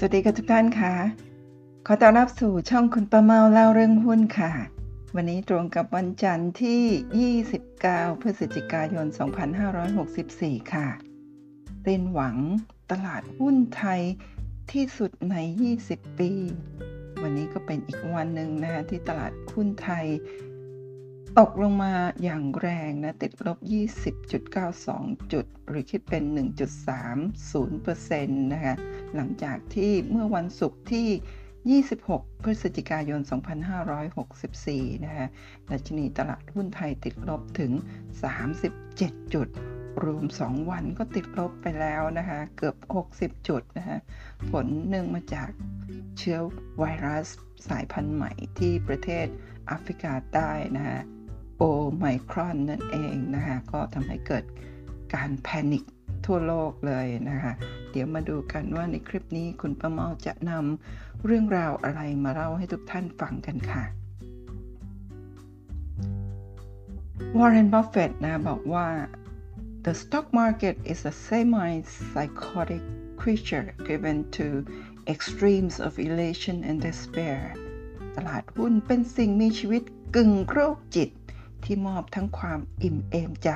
สวัสดีค่ะทุกท่านค่ะ ขอต้อนรับสู่ช่องคุณประเมาเล่าเรื่องหุ้นค่ะ วันนี้ตรงกับวันจันทร์ที่ 29 พฤศจิกายน 2564 ค่ะเต้นหวังตลาดหุ้นไทยที่สุดใน 20 ปี วันนี้ก็เป็นอีกวันหนึ่งนะคะที่ตลาดหุ้นไทย ตกลงมาอย่างแรงนะ ติดลบ 20.92 จุด หรือคิดเป็น 1.30%นะคะ หลังจากที่เมื่อวันศุกร์ที่ 26 พฤศจิกายน 2564 นะคะดัชนีตลาดหุ้นไทยติดลบถึง 37 จุด รวม 2 วันก็ติดลบไปแล้วนะคะ เกือบ 60 จุดนะคะผลหนึ่งมาจากเชื้อไวรัสสายพันธุ์ใหม่ที่ประเทศแอฟริกาใต้นะคะ โอไมครอนนั่นเองนะคะ ก็ทำให้เกิดการแพนิคทั่วโลกเลยนะคะ เดี๋ยวมาดูกันว่าในคลิปนี้คุณประเมาจะนำเรื่องราวอะไรมาเล่าให้ทุกท่านฟังกันค่ะ Warren Buffett นะบอกว่า the stock market is a semi-psychotic creature given to extremes of elation and despair ตลาดหุ้นเป็นสิ่งมีชีวิตกึ่งโรคจิต ที่มอบทั้งความอิ่มเอมใจ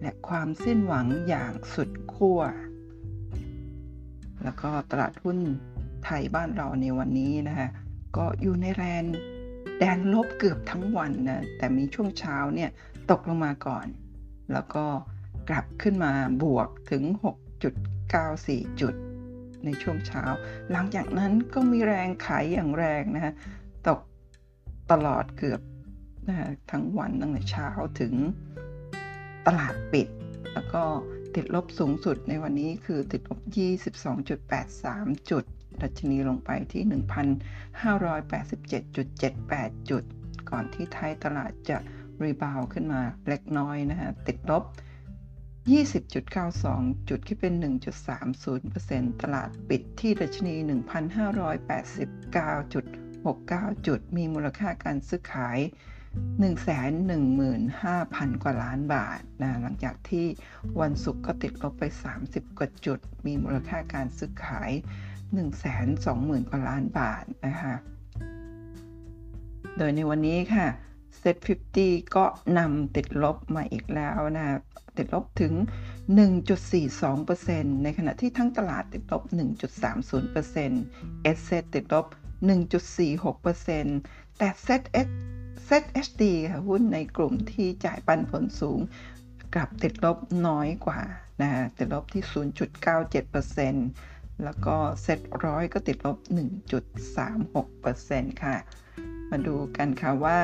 และความสิ้นหวังอย่างสุดขั้ว แล้วก็ตลาดหุ้นไทยบ้านเราในวันนี้นะคะก็อยู่ในแรนแดนลบเกือบทั้งวันนะแต่มีช่วงเช้าเนี่ยตกลงมาก่อน แล้วก็กลับขึ้นมาบวกถึง 6.94 จุดในช่วงเช้า หลังจากนั้นก็มีแรงขายอย่างแรงนะฮะตกตลอดเกือบ นะทั้งวันตั้งแต่เช้าถึงตลาดปิด แล้วก็ติดลบสูงสุดในวันนี้คือติดลบ 22.83 จุด ดัชนีลงไปที่ 1,587.78 จุด ก่อนที่ไทยตลาดจะรีบาวขึ้นมาเล็กน้อยนะฮะ ติดลบ 20.92 จุดที่เป็น 1.30%ตลาดปิดที่ดัชนี 1,589.69 จุด มีมูลค่าการซื้อขาย 115,000 กว่าล้านบาทนะหลังจากที่วันศุกร์ก็ติดลบไป 30 กว่าจุด มีมูลค่าการซื้อขาย 120,000 กว่าล้านบาทนะคะโดยในวันนี้ค่ะ Set 50 ก็นำติดลบมาอีกแล้วนะติดลบถึง 1.42%ในขณะที่ทั้งตลาดติดลบ 1.30% S Set ติดลบ 1.46%แต่ Set X Set HD ค่ะหุ้นในกลุ่มที่จ่ายปันผลสูง กลับติดลบน้อยกว่านะติดลบที่ 0.97%แล้วก็เซ็ตร้อยก็ติดลบ 1.36%ค่ะ มาดูกันค่ะว่า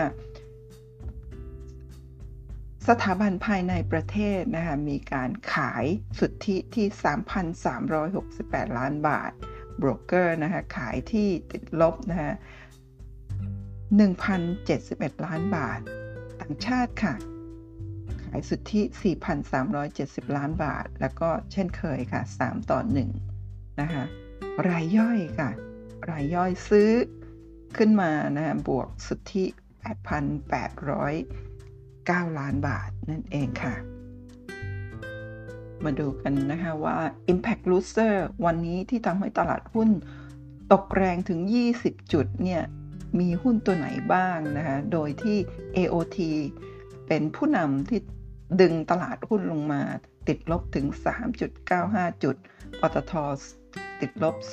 สถาบันภายในประเทศนะคะมีการขายสุทธิที่ 3,368 ล้านบาท โบรกเกอร์นะคะขายที่ติดลบนะคะ 1,071 ล้านบาท ต่างชาติค่ะ ขายสุทธิ 4,370 ล้านบาท แล้วก็เช่นเคยค่ะ 3 ต่อ 1 นะคะ รายย่อยค่ะ รายย่อยซื้อขึ้นมานะบวกสุทธิ 8,809 ล้านบาทนั่นเองค่ะ มาดูกันนะคะว่า Impact Loser วันนี้ที่ทำให้ตลาดหุ้นตกแรงถึง 20 จุดเนี่ย มีหุ้นตัวไหนบ้างนะคะ โดยที่ AOT เป็นผู้นำที่ดึงตลาดหุ้นลงมา ติดลบถึง 3.95 จุด ปตทติดลบ 2.4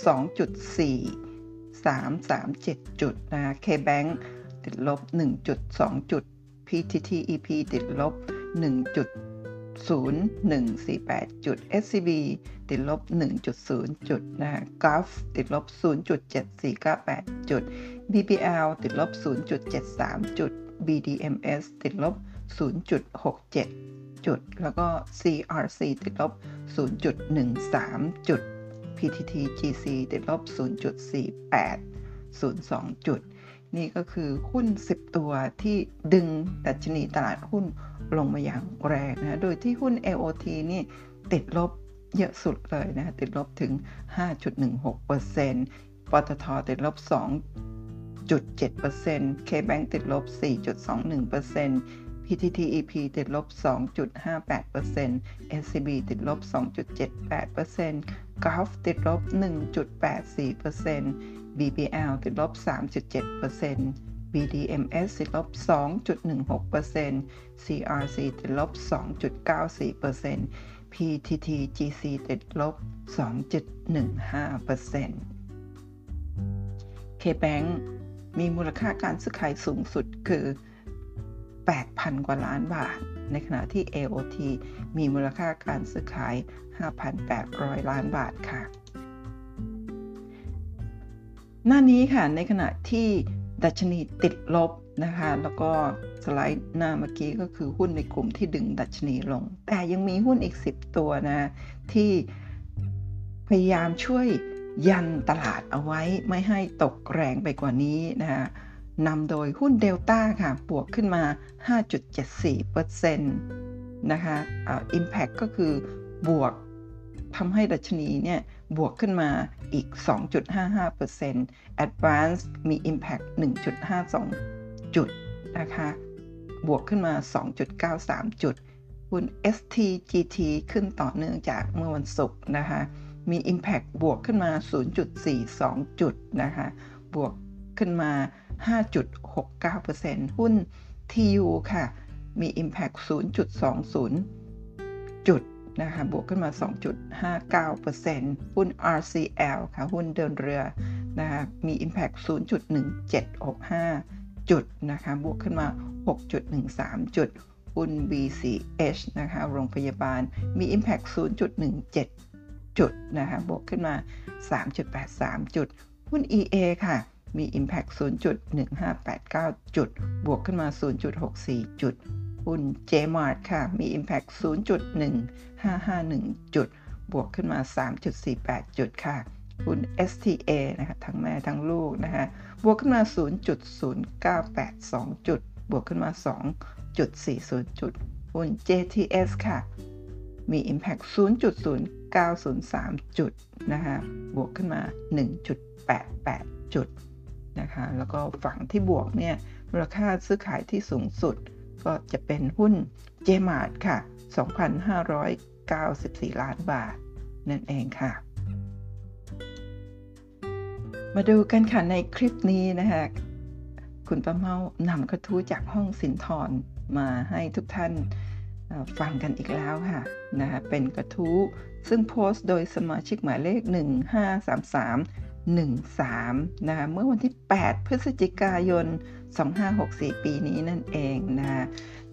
337 จุดนะคะ KBank ติดลบ 1.2 จุด PTTEP ติดลบ 0148จุด scb ติดลบ 1.0 จุดนะ GUF ติดลบ 0.7498 จุด BBL ติดลบ 0.73 จุด BDMs ติดลบ 0.67 จุด แล้วก็ CRC ติดลบ 0.13 จุด PTTGC ติดลบ 0.48 02 จุด นี่ก็คือหุ้น 10 ตัวที่ดึงดัชนีตลาดหุ้นลงมาอย่างแรงนะโดยที่หุ้น AOT นี่ติดลบเยอะสุดเลยนะ ติดลบถึง 5.16%ปตทติดลบ 2.7% KBank ติดลบ 4.21% PTTEP ติดลบ 2.58% SCB ติดลบ 2.78% Gulf ติดลบ 1.84% BBL ติดลบ 3.7% BDMs ติดลบ 2.16% CRC ติดลบ 2.94% PTT GC ติดลบ 2.15% KBank มีมูลค่าการซื้อขายสูงสุดคือ 8,000 กว่าล้านบาท ในขณะที่ AOT มีมูลค่าการซื้อขาย 5,800 ล้านบาทค่ะ หน้านี้ค่ะในขณะที่ดัชนีติดลบนะคะ แล้วก็สไลด์หน้าเมื่อกี้ก็คือหุ้นในกลุ่มที่ดึงดัชนีลง แต่ยังมีหุ้นอีก 10 ตัวนะ ที่พยายามช่วยยันตลาดเอาไว้ไม่ให้ตกแรงไปกว่านี้นะคะนำโดยหุ้นเดลต้าค่ะ บวกขึ้นมา 5.74%นะคะอ่า Impact ก็คือบวก ทำให้ดัชนีเนี่ยบวกขึ้นมาอีก 2.55% Advance มี Impact 1.52 จุดนะคะ บวกขึ้นมา 2.93 จุดหุ้น STGT ขึ้นต่อเนื่องจากเมื่อวันศุกร์นะคะ มี Impact บวกขึ้นมา 0.42 จุดนะคะ บวกขึ้นมา 5.69%หุ้น TU ค่ะ มี Impact 0.20 จุด นะคะบวกขึ้นมา 2.59%หุ้น RCL ค่ะ หุ้นเดินเรือนะคะมี Impact 0.1765 จุดนะคะบวกขึ้นมา 6.13 จุด หุ้น BCH นะคะโรงพยาบาลมี Impact 0.17 จุดนะคะบวกขึ้นมา 3.83 จุด หุ้น EA ค่ะมี Impact 0.1589 จุด บวกขึ้นมา 0.64 จุด หุ้น JMart ค่ะ มี Impact 551 จุด บวกขึ้นมา 3.48 จุดค่ะหุ้น STA นะคะทั้งแม่ทั้งลูกนะคะบวกขึ้นมา 0.0982 จุด บวกขึ้นมา 2.40 จุด หุ้น JTS ค่ะ มี Impact 0.0903 จุดนะคะบวกขึ้นมา 1.88 จุดนะคะแล้วก็ฝั่งที่บวกเนี่ยมูลค่าซื้อขายที่สูงสุดก็จะเป็นหุ้นเจมาร์ค่ะ 2,594 ล้านบาท นั่นเองค่ะ มาดูกันค่ะในคลิปนี้นะคะคุณป้าเมานำกระทู้จากห้องสินทรมาให้ทุกท่านฟังกันอีกแล้วค่ะนะคะเป็นกระทู้ซึ่งโพสต์โดยสมาชิกหมายเลข 1533 13 นะคะเมื่อวันที่ 8 พฤศจิกายน 2564 ปีนี้นั่นเองนะ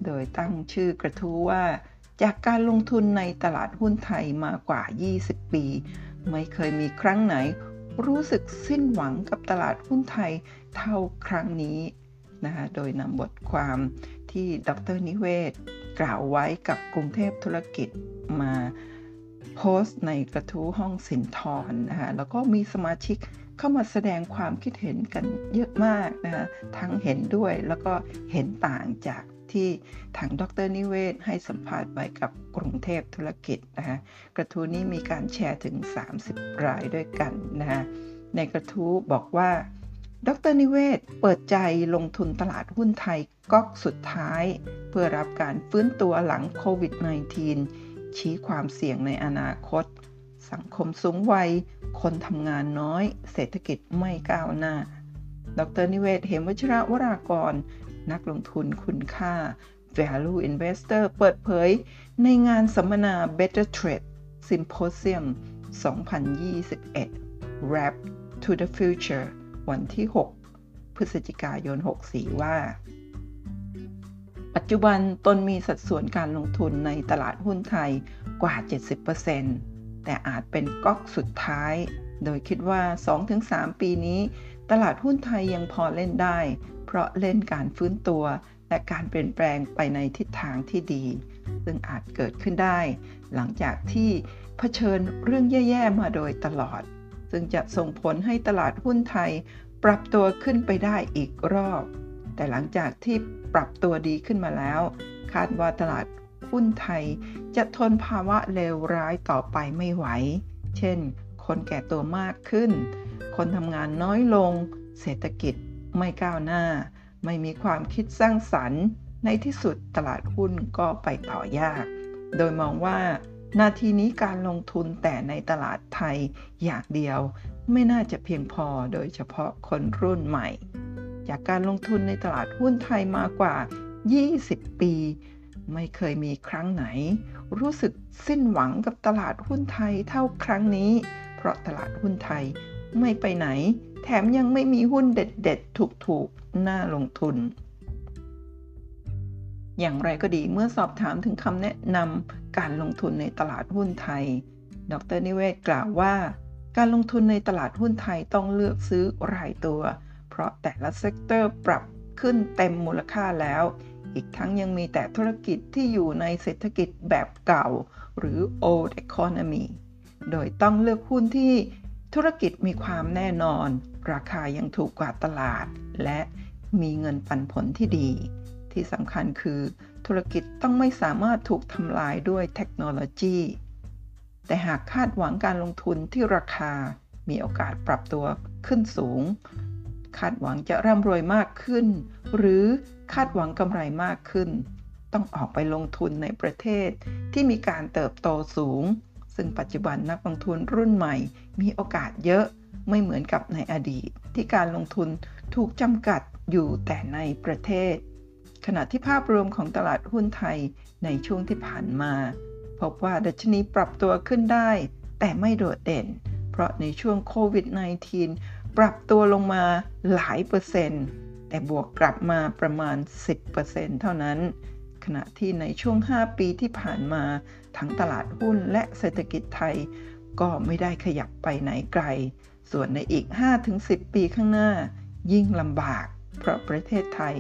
โดยตั้งชื่อกระทู้ว่า จากการลงทุนในตลาดหุ้นไทยมากว่า 20 ปี ไม่เคยมีครั้งไหน รู้สึกสิ้นหวังกับตลาดหุ้นไทยเท่าครั้งนี้นะคะโดยนำบทความที่ดรนิเวศ กล่าวไว้กับกรุงเทพธุรกิจมาโพสต์ในกระทู้ห้องสินทรนะคะแล้วก็มีสมาชิกเข้ามาแสดงความคิดเห็นกันเยอะมากนะคะทั้งเห็นด้วยแล้วก็เห็นต่างจาก ที่ทางดรนิเวศ ให้สัมภาษณ์ไว้กับกรุงเทพธุรกิจนะคะกระทู้นี้มีการแชร์ถึง 30 รายด้วยกันนะคะในกระทู้บอกว่าดรนิเวศ เปิดใจลงทุนตลาดหุ้นไทยก๊อกสุดท้าย เพื่อรับการฟื้นตัวหลังโควิด -19 ชี้ความเสี่ยงในอนาคต สังคมสูงวัย คนทำงานน้อย เศรษฐกิจไม่ก้าวหน้า ดรนิเวศ เหมวชิระวรากร นักลงทุนคุณค่า Value Investor เปิดเผยในงานสัมมนา Better Trade Symposium 2021 Wrap to the Future วันที่ 6 พฤศจิกายน 64 ว่า ปัจจุบันตนมีสัดส่วนการลงทุนในตลาดหุ้นไทยกว่า 70%แต่อาจเป็นก๊อกสุดท้าย โดยคิดว่า 2-3 ปีนี้ ตลาดหุ้นไทยยังพอเล่นได้ ราะเล่นการฟื้นตัว และการเปลี่ยนแปลงไปในทิศทางที่ดี ซึ่งอาจเกิดขึ้นได้ หลังจากที่เผชิญเรื่องแย่ๆมาโดยตลอด ซึ่งจะส่งผลให้ตลาดหุ้นไทย ปรับตัวขึ้นไปได้อีกรอบ แต่หลังจากที่ปรับตัวดีขึ้นมาแล้ว คาดว่าตลาดหุ้นไทย จะทนภาวะเลวร้ายต่อไปไม่ไหว เช่น คนแก่ตัวมากขึ้น คนทำงานน้อยลง เศรษฐกิจ ไม่ก้าวหน้า ไม่มีความคิดสร้างสรรค์ ในที่สุดตลาดหุ้นก็ไปต่อยาก โดยมองว่า นาทีนี้การลงทุนแต่ในตลาดไทยอย่างเดียว ไม่น่าจะเพียงพอโดยเฉพาะคนรุ่นใหม่ จากการลงทุนในตลาดหุ้นไทยมากว่า 20 ปี ไม่เคยมีครั้งไหน รู้สึกสิ้นหวังกับตลาดหุ้นไทยเท่าครั้งนี้ เพราะตลาดหุ้นไทยไม่ไปไหน แถมยังไม่มีหุ้นเด็ดๆ ถูกๆ น่าลงทุน อย่างไรก็ดีเมื่อสอบถามถึงคำแนะนำการลงทุนในตลาดหุ้นไทย ดร.นิเวศน์กล่าวว่า การลงทุนในตลาดหุ้นไทยต้องเลือกซื้อรายตัว เพราะแต่ละ sector ปรับขึ้นเต็มมูลค่าแล้ว อีกทั้งยังมีแต่ธุรกิจที่อยู่ในเศรษฐกิจแบบเก่า หรือ old economy โดยต้องเลือกหุ้นที่ธุรกิจมีความแน่นอน ราคายังถูกกว่าตลาด และมีเงินปันผลที่ดี ที่สำคัญคือ ธุรกิจต้องไม่สามารถถูกทำลายด้วยเทคโนโลยี แต่หากคาดหวังการลงทุนที่ราคามีโอกาสปรับตัวขึ้นสูง คาดหวังจะร่ำรวยมากขึ้น หรือคาดหวังกำไรมากขึ้น ต้องออกไปลงทุนในประเทศที่มีการเติบโตสูง ซึ่งปัจจุบันนักลงทุนรุ่นใหม่มีโอกาสเยอะ ไม่เหมือนกับในอดีต ที่การลงทุนถูกจำกัดอยู่แต่ในประเทศ ขณะที่ภาพรวมของตลาดหุ้นไทยในช่วงที่ผ่านมา พบว่าดัชนีปรับตัวขึ้นได้ แต่ไม่โดดเด่น เพราะในช่วงโควิด -19 ปรับตัวลงมาหลายเปอร์เซ็นต์ แต่บวกกลับมาประมาณ 10%เท่านั้นขณะที่ในช่วง 5 ปีที่ผ่านมา ทั้งตลาดหุ้นและเศรษฐกิจไทย ก็ไม่ได้ขยับไปไหนไกล ส่วนในอีก 5-10 ปีข้างหน้า ยิ่งลำบาก เพราะประเทศไทย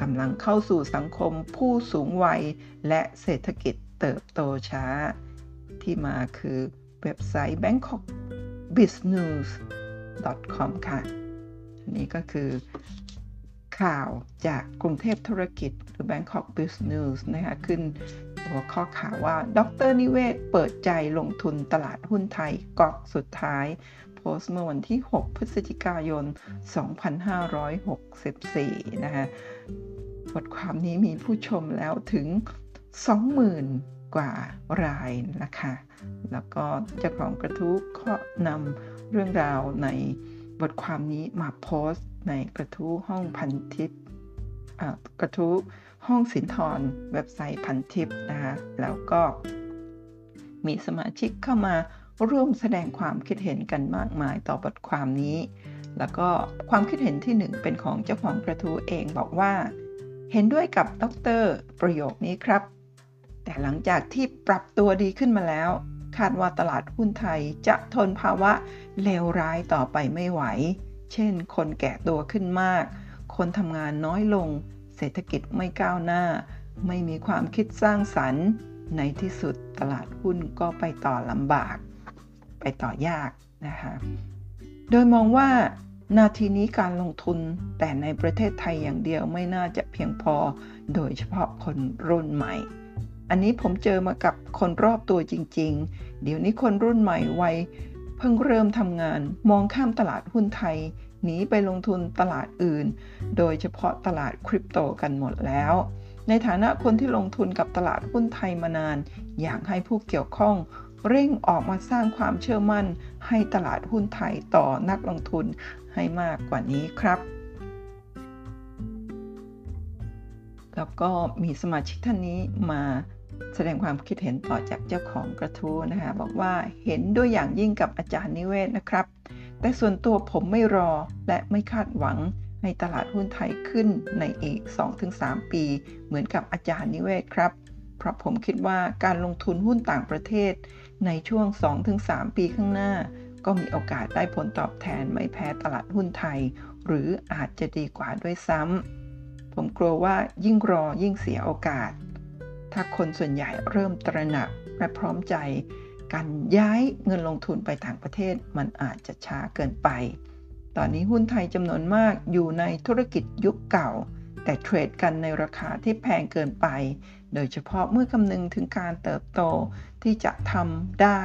กำลังเข้าสู่สังคมผู้สูงวัย และเศรษฐกิจเติบโตช้า ที่มาคือเว็บไซต์ bangkokbusiness.com ค่ะ นี่ก็คือข่าวจากกรุงเทพธุรกิจหรือ Bangkok Business นะคะขึ้นหัวข้อข่าวว่า ดรนิเวศเปิดใจลงทุนตลาดหุ้นไทยกอกสุดท้าย พสต์เมื่อวันที่ 6 พฤศจิกายน 2564 นะคะบทความนี้มีผู้ชมแล้วถึง 20,000 กว่ารายนะคะ แล้วก็เจ้าของกระทู้ข้อนำเรื่องราวในบทความนี้มาโพสต์ในกระทู้ห้องพันทิปกระทู้ห้องสินทรเว็บไซต์พันทิปนะคะ แล้วก็มีสมาชิกเข้ามา ร่วมแสดงความคิดเห็นกันมากมายต่อบทความนี้ แล้วก็ความคิดเห็นที่หนึ่งเป็นของเจ้าของกระทู้เองบอกว่า เห็นด้วยกับดรประโยคนี้ครับ แต่หลังจากที่ปรับตัวดีขึ้นมาแล้ว คาดว่าตลาดหุ้นไทยจะทนภาวะเลวร้ายต่อไปไม่ไหว เช่น คนแก่ตัวขึ้นมาก คนทำงานน้อยลง เศรษฐกิจไม่ก้าวหน้า ไม่มีความคิดสร้างสรรค์ ในที่สุดตลาดหุ้นก็ไปต่อลำบาก ไปต่อยากนะคะโดยมองว่านาทีนี้การลงทุนแต่ในประเทศไทยอย่างเดียวไม่น่าจะเพียงพอโดยเฉพาะคนรุ่นใหม่ อันนี้ผมเจอมากับคนรอบตัวจริง ๆ เดี๋ยวนี้คนรุ่นใหม่วัยเพิ่งเริ่มทำงานมองข้ามตลาดหุ้นไทยหนีไปลงทุนตลาดอื่น โดยเฉพาะตลาดคริปโตกันหมดแล้ว ในฐานะคนที่ลงทุนกับตลาดหุ้นไทยมานาน อยากให้ผู้เกี่ยวข้อง เร่งออกมาสร้างความเชื่อมั่น ให้ตลาดหุ้นไทยต่อนักลงทุนให้มากกว่านี้ครับ แล้วก็มีสมาชิกท่านนี้มาแสดงความคิดเห็นต่อจากเจ้าของกระทู้นะคะบอกว่าเห็นด้วยอย่างยิ่งกับอาจารย์นิเวศนะครับ แต่ส่วนตัวผมไม่รอและไม่คาดหวังให้ตลาดหุ้นไทยขึ้นในอีก 2-3 ปี เหมือนกับอาจารย์นิเวศครับ เพราะผมคิดว่าการลงทุนหุ้นต่างประเทศ ในช่วง 2-3 ปีข้างหน้า ก็มีโอกาสได้ผลตอบแทนไม่แพ้ตลาดหุ้นไทย หรืออาจจะดีกว่าด้วยซ้ำผมกลัวว่ายิ่งรอยิ่งเสียโอกาส ถ้าคนส่วนใหญ่เริ่มตระหนักและพร้อมใจ การย้ายเงินลงทุนไปต่างประเทศมันอาจจะช้าเกินไป ตอนนี้หุ้นไทยจำนวนมากอยู่ในธุรกิจยุคเก่า แต่เทรดกันในราคาที่แพงเกินไป โดยเฉพาะเมื่อคำนึงถึงการเติบโตที่จะทำได้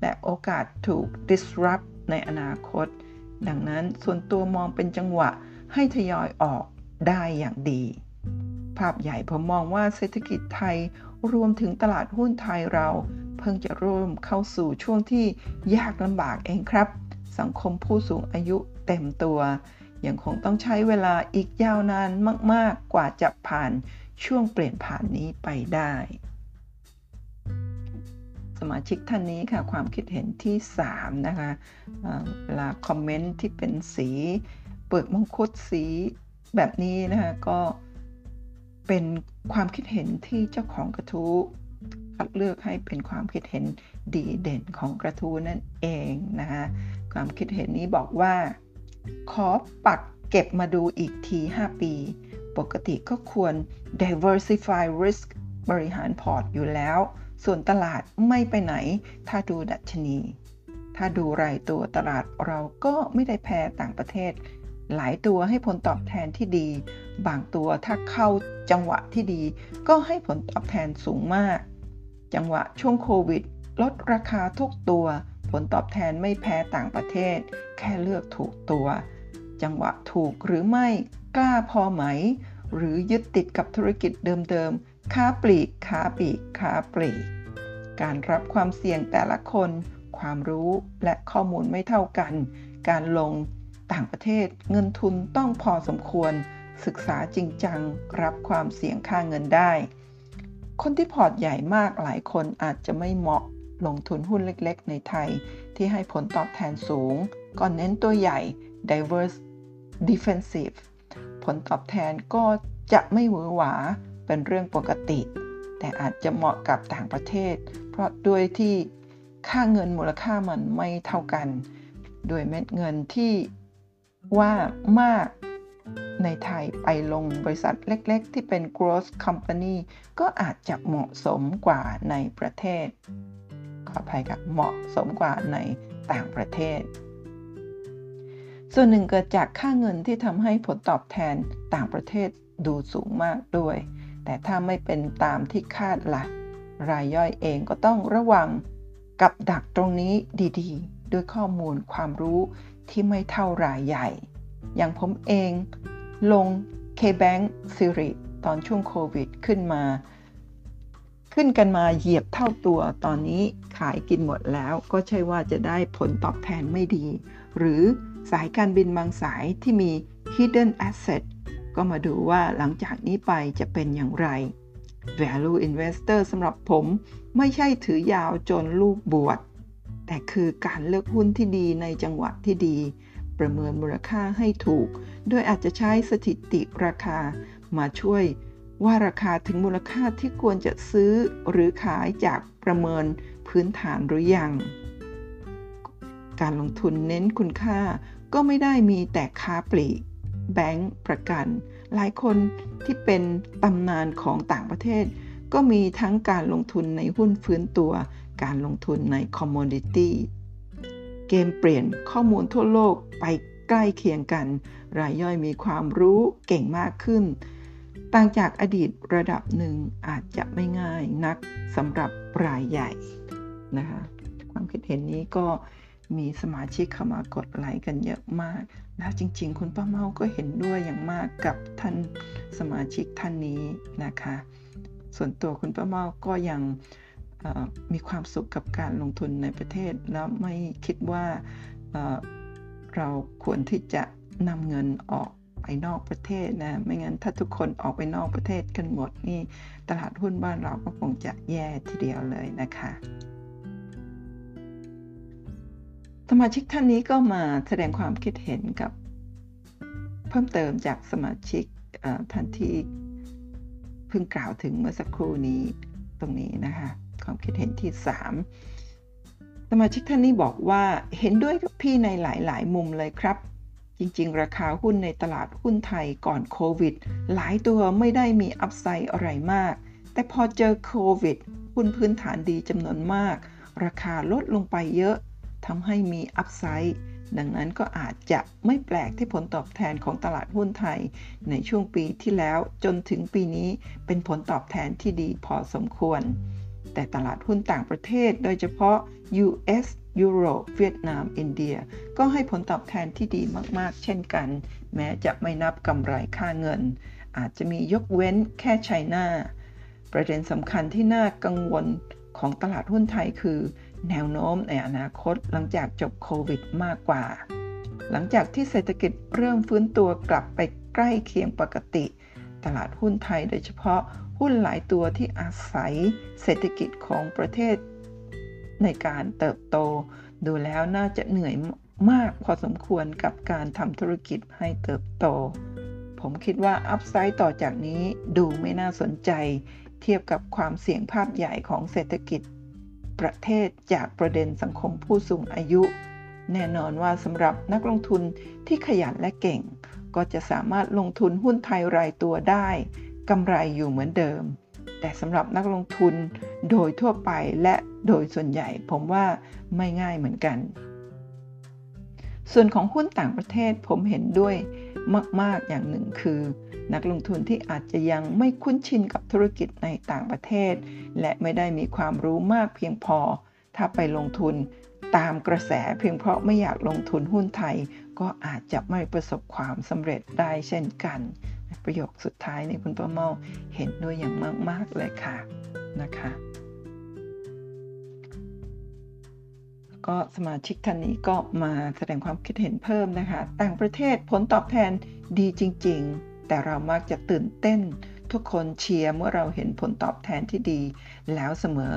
และโอกาสถูก disrupt ในอนาคต ดังนั้นส่วนตัวมองเป็นจังหวะให้ทยอยออกได้อย่างดี ภาพใหญ่ผมมองว่าเศรษฐกิจไทยรวมถึงตลาดหุ้นไทยเรา เพิ่งจะเริ่มเข้าสู่ช่วงที่ยากลำบากเองครับ สังคมผู้สูงอายุเต็มตัวยังคงต้องใช้เวลาอีกยาวนานมาก ๆ กว่าจะผ่าน ช่วงเปลี่ยนผ่านนี้ไปได้ สมาชิกท่านนี้ค่ะ ความคิดเห็นที่ 3 นะคะเวลาคอมเมนต์ที่เป็นสีเปลือกมงคุดสีแบบนี้นะคะ ก็เป็นความคิดเห็นที่เจ้าของกระทู้คัดเลือกให้เป็นความคิดเห็นดีเด่นของกระทู้นั่นเองนะคะความคิดเห็นนี้บอกว่า ขอปักเก็บมาดูอีกที 5 ปี ปกติก็ควร diversify risk บริหารพอร์ตอยู่แล้ว ส่วนตลาดไม่ไปไหน ถ้าดูดัชนี ถ้าดูรายตัวตลาดเราก็ไม่ได้แพ้ต่างประเทศ หลายตัวให้ผลตอบแทนที่ดี บางตัวถ้าเข้าจังหวะที่ดี ก็ให้ผลตอบแทนสูงมาก จังหวะช่วงโควิด ลดราคาทุกตัว ผลตอบแทนไม่แพ้ต่างประเทศ แค่เลือกถูกตัว จังหวะถูกหรือไม่ กล้าพอไหม หรือยึดติดกับธุรกิจเดิมๆ ค้าปลีก ค้าปลีก ค้าปลีก การรับความเสี่ยงแต่ละคน ความรู้และข้อมูลไม่เท่ากัน การลงต่างประเทศเงินทุนต้องพอสมควร ศึกษาจริงจัง รับความเสี่ยงค่าเงินได้ คนที่พอร์ตใหญ่มากหลายคนอาจจะไม่เหมาะลงทุนหุ้นเล็กๆ ในไทย ที่ให้ผลตอบแทนสูง ก่อนเน้นตัวใหญ่ diverse defensive ผลตอบแทนก็จะไม่หวือหวาเป็นเรื่องปกติ แต่อาจจะเหมาะกับต่างประเทศ เพราะด้วยที่ค่าเงินมูลค่ามันไม่เท่ากัน โดยเม็ดเงินที่ว่ามากในไทยไปลงบริษัทเล็กๆ ที่เป็น growth company ก็อาจจะเหมาะสมกว่าในประเทศ ขออภัยกับเหมาะสมกว่าในต่างประเทศ ส่วนหนึ่งเกิดจากค่าเงินที่ทำให้ผลตอบแทนต่างประเทศดูสูงมากด้วย แต่ถ้าไม่เป็นตามที่คาดละ่ะ รายย่อยเองก็ต้องระวังกับดักตรงนี้ดีๆ ด้วยข้อมูลความรู้ที่ไม่เท่ารายใหญ่ อย่างผมเองลง K-Bank s i r i ตอนช่วงโควิดขึ้นมา ขึ้นกันมาเหยียบเท่าตัวตอนนี้ขายกินหมดแล้วก็ใช่ว่าจะได้ผลตอบแทนไม่ดี หรือ สายการบินบางสายที่มี hidden asset ก็มาดูว่าหลังจากนี้ไปจะเป็นอย่างไร value investor สำหรับผมไม่ใช่ถือยาวจนลูกบวช แต่คือการเลือกหุ้นที่ดีในจังหวะที่ดี ประเมินมูลค่าให้ถูก โดยอาจจะใช้สถิติราคามาช่วยว่าราคาถึงมูลค่าที่ควรจะซื้อหรือขายจากประเมินพื้นฐานหรือยัง การลงทุนเน้นคุณค่า ก็ไม่ได้มีแต่ค้าปลีก แบงก์ประกัน หลายคนที่เป็นตำนานของต่างประเทศ ก็มีทั้งการลงทุนในหุ้นฟื้นตัว การลงทุนในคอมมอนดิตี้เกมเปลี่ยนข้อมูลทั่วโลกไปใกล้เคียงกัน รายย่อยมีความรู้เก่งมากขึ้น ต่างจากอดีตระดับหนึ่งอาจจะไม่ง่ายนักสำหรับรายใหญ่นะคะความคิดเห็นนี้ก็ มีสมาชิกเข้ามากดไลค์กันเยอะมาก แล้วจริงๆ คุณป้าเมาก็เห็นด้วยอย่างมากกับท่านสมาชิกท่านนี้นะคะ ส่วนตัวคุณป้าเมาก็ยังมีความสุขกับการลงทุนในประเทศ แล้วไม่คิดว่าเราควรที่จะนำเงินออกไปนอกประเทศนะ ไม่งั้นถ้าทุกคนออกไปนอกประเทศกันหมดนี่ตลาดหุ้นบ้านเราก็คงจะแย่ทีเดียวเลยนะคะ สมาชิกท่านนี้ก็มาแสดงความคิดเห็นกับ เพิ่มเติมจากสมาชิกท่านที่เพิ่งกล่าวถึงเมื่อสักครู่นี้ตรงนี้นะคะความคิดเห็นที่ 3 สมาชิกท่านนี้บอกว่าเห็นด้วยกับพี่ในหลาย ๆ มุมเลยครับ จริง ๆ ราคาหุ้นในตลาดหุ้นไทยก่อนโควิด หลายตัวไม่ได้มีอัพไซด์อะไรมาก แต่พอเจอโควิดหุ้นพื้นฐานดีจำนวนมาก ราคาลดลงไปเยอะ ทำให้มีอัพไซด์ดังนั้นก็อาจจะไม่แปลกที่ผลตอบแทนของตลาดหุ้นไทย ในช่วงปีที่แล้วจนถึงปีนี้เป็นผลตอบแทนที่ดีพอสมควร แต่ตลาดหุ้นต่างประเทศโดยเฉพาะ US ยุโรปเวียดนาม อินเดีย ก็ให้ผลตอบแทนที่ดีมาก ๆ เช่นกัน แม้จะไม่นับกำไรค่าเงิน อาจจะมียกเว้นแค่ไชน่าประเด็นสำคัญที่น่ากังวลของตลาดหุ้นไทยคือ แนวโน้มในอนาคตหลังจากจบโควิดมากกว่า หลังจากที่เศรษฐกิจเริ่มฟื้นตัวกลับไปใกล้เคียงปกติ ตลาดหุ้นไทยโดยเฉพาะหุ้นหลายตัวที่อาศัยเศรษฐกิจของประเทศ ในการเติบโต ดูแล้วน่าจะเหนื่อยมากพอสมควรกับการทำธุรกิจให้เติบโต ผมคิดว่าอัพไซด์ต่อจากนี้ดูไม่น่าสนใจ เทียบกับความเสี่ยงภาพใหญ่ของเศรษฐกิจ ประเทศจากประเด็นสังคมผู้สูงอายุ แน่นอนว่าสำหรับนักลงทุนที่ขยันและเก่ง ก็จะสามารถลงทุนหุ้นไทยรายตัวได้กำไรอยู่เหมือนเดิม แต่สำหรับนักลงทุนโดยทั่วไปและโดยส่วนใหญ่ผมว่าไม่ง่ายเหมือนกัน ส่วนของหุ้นต่างประเทศผมเห็นด้วยมาก ๆ อย่างหนึ่งคือ นักลงทุนที่อาจจะยังไม่คุ้นชินกับธุรกิจในต่างประเทศ และไม่ได้มีความรู้มากเพียงพอ ถ้าไปลงทุนตามกระแสเพียงเพราะไม่อยากลงทุนหุ้นไทย ก็อาจจะไม่ประสบความสำเร็จได้เช่นกัน ประโยคสุดท้ายในคุณป้าเมาเห็นด้วยอย่างมาก ๆ เลยค่ะนะคะก็สมาชิกท่านนี้ก็มาแสดงความคิดเห็นเพิ่มนะคะ ต่างประเทศผลตอบแทนดีจริง ๆ แต่เรามักจะตื่นเต้น ทุกคนเชียร์เมื่อเราเห็นผลตอบแทนที่ดี แล้วเสมอ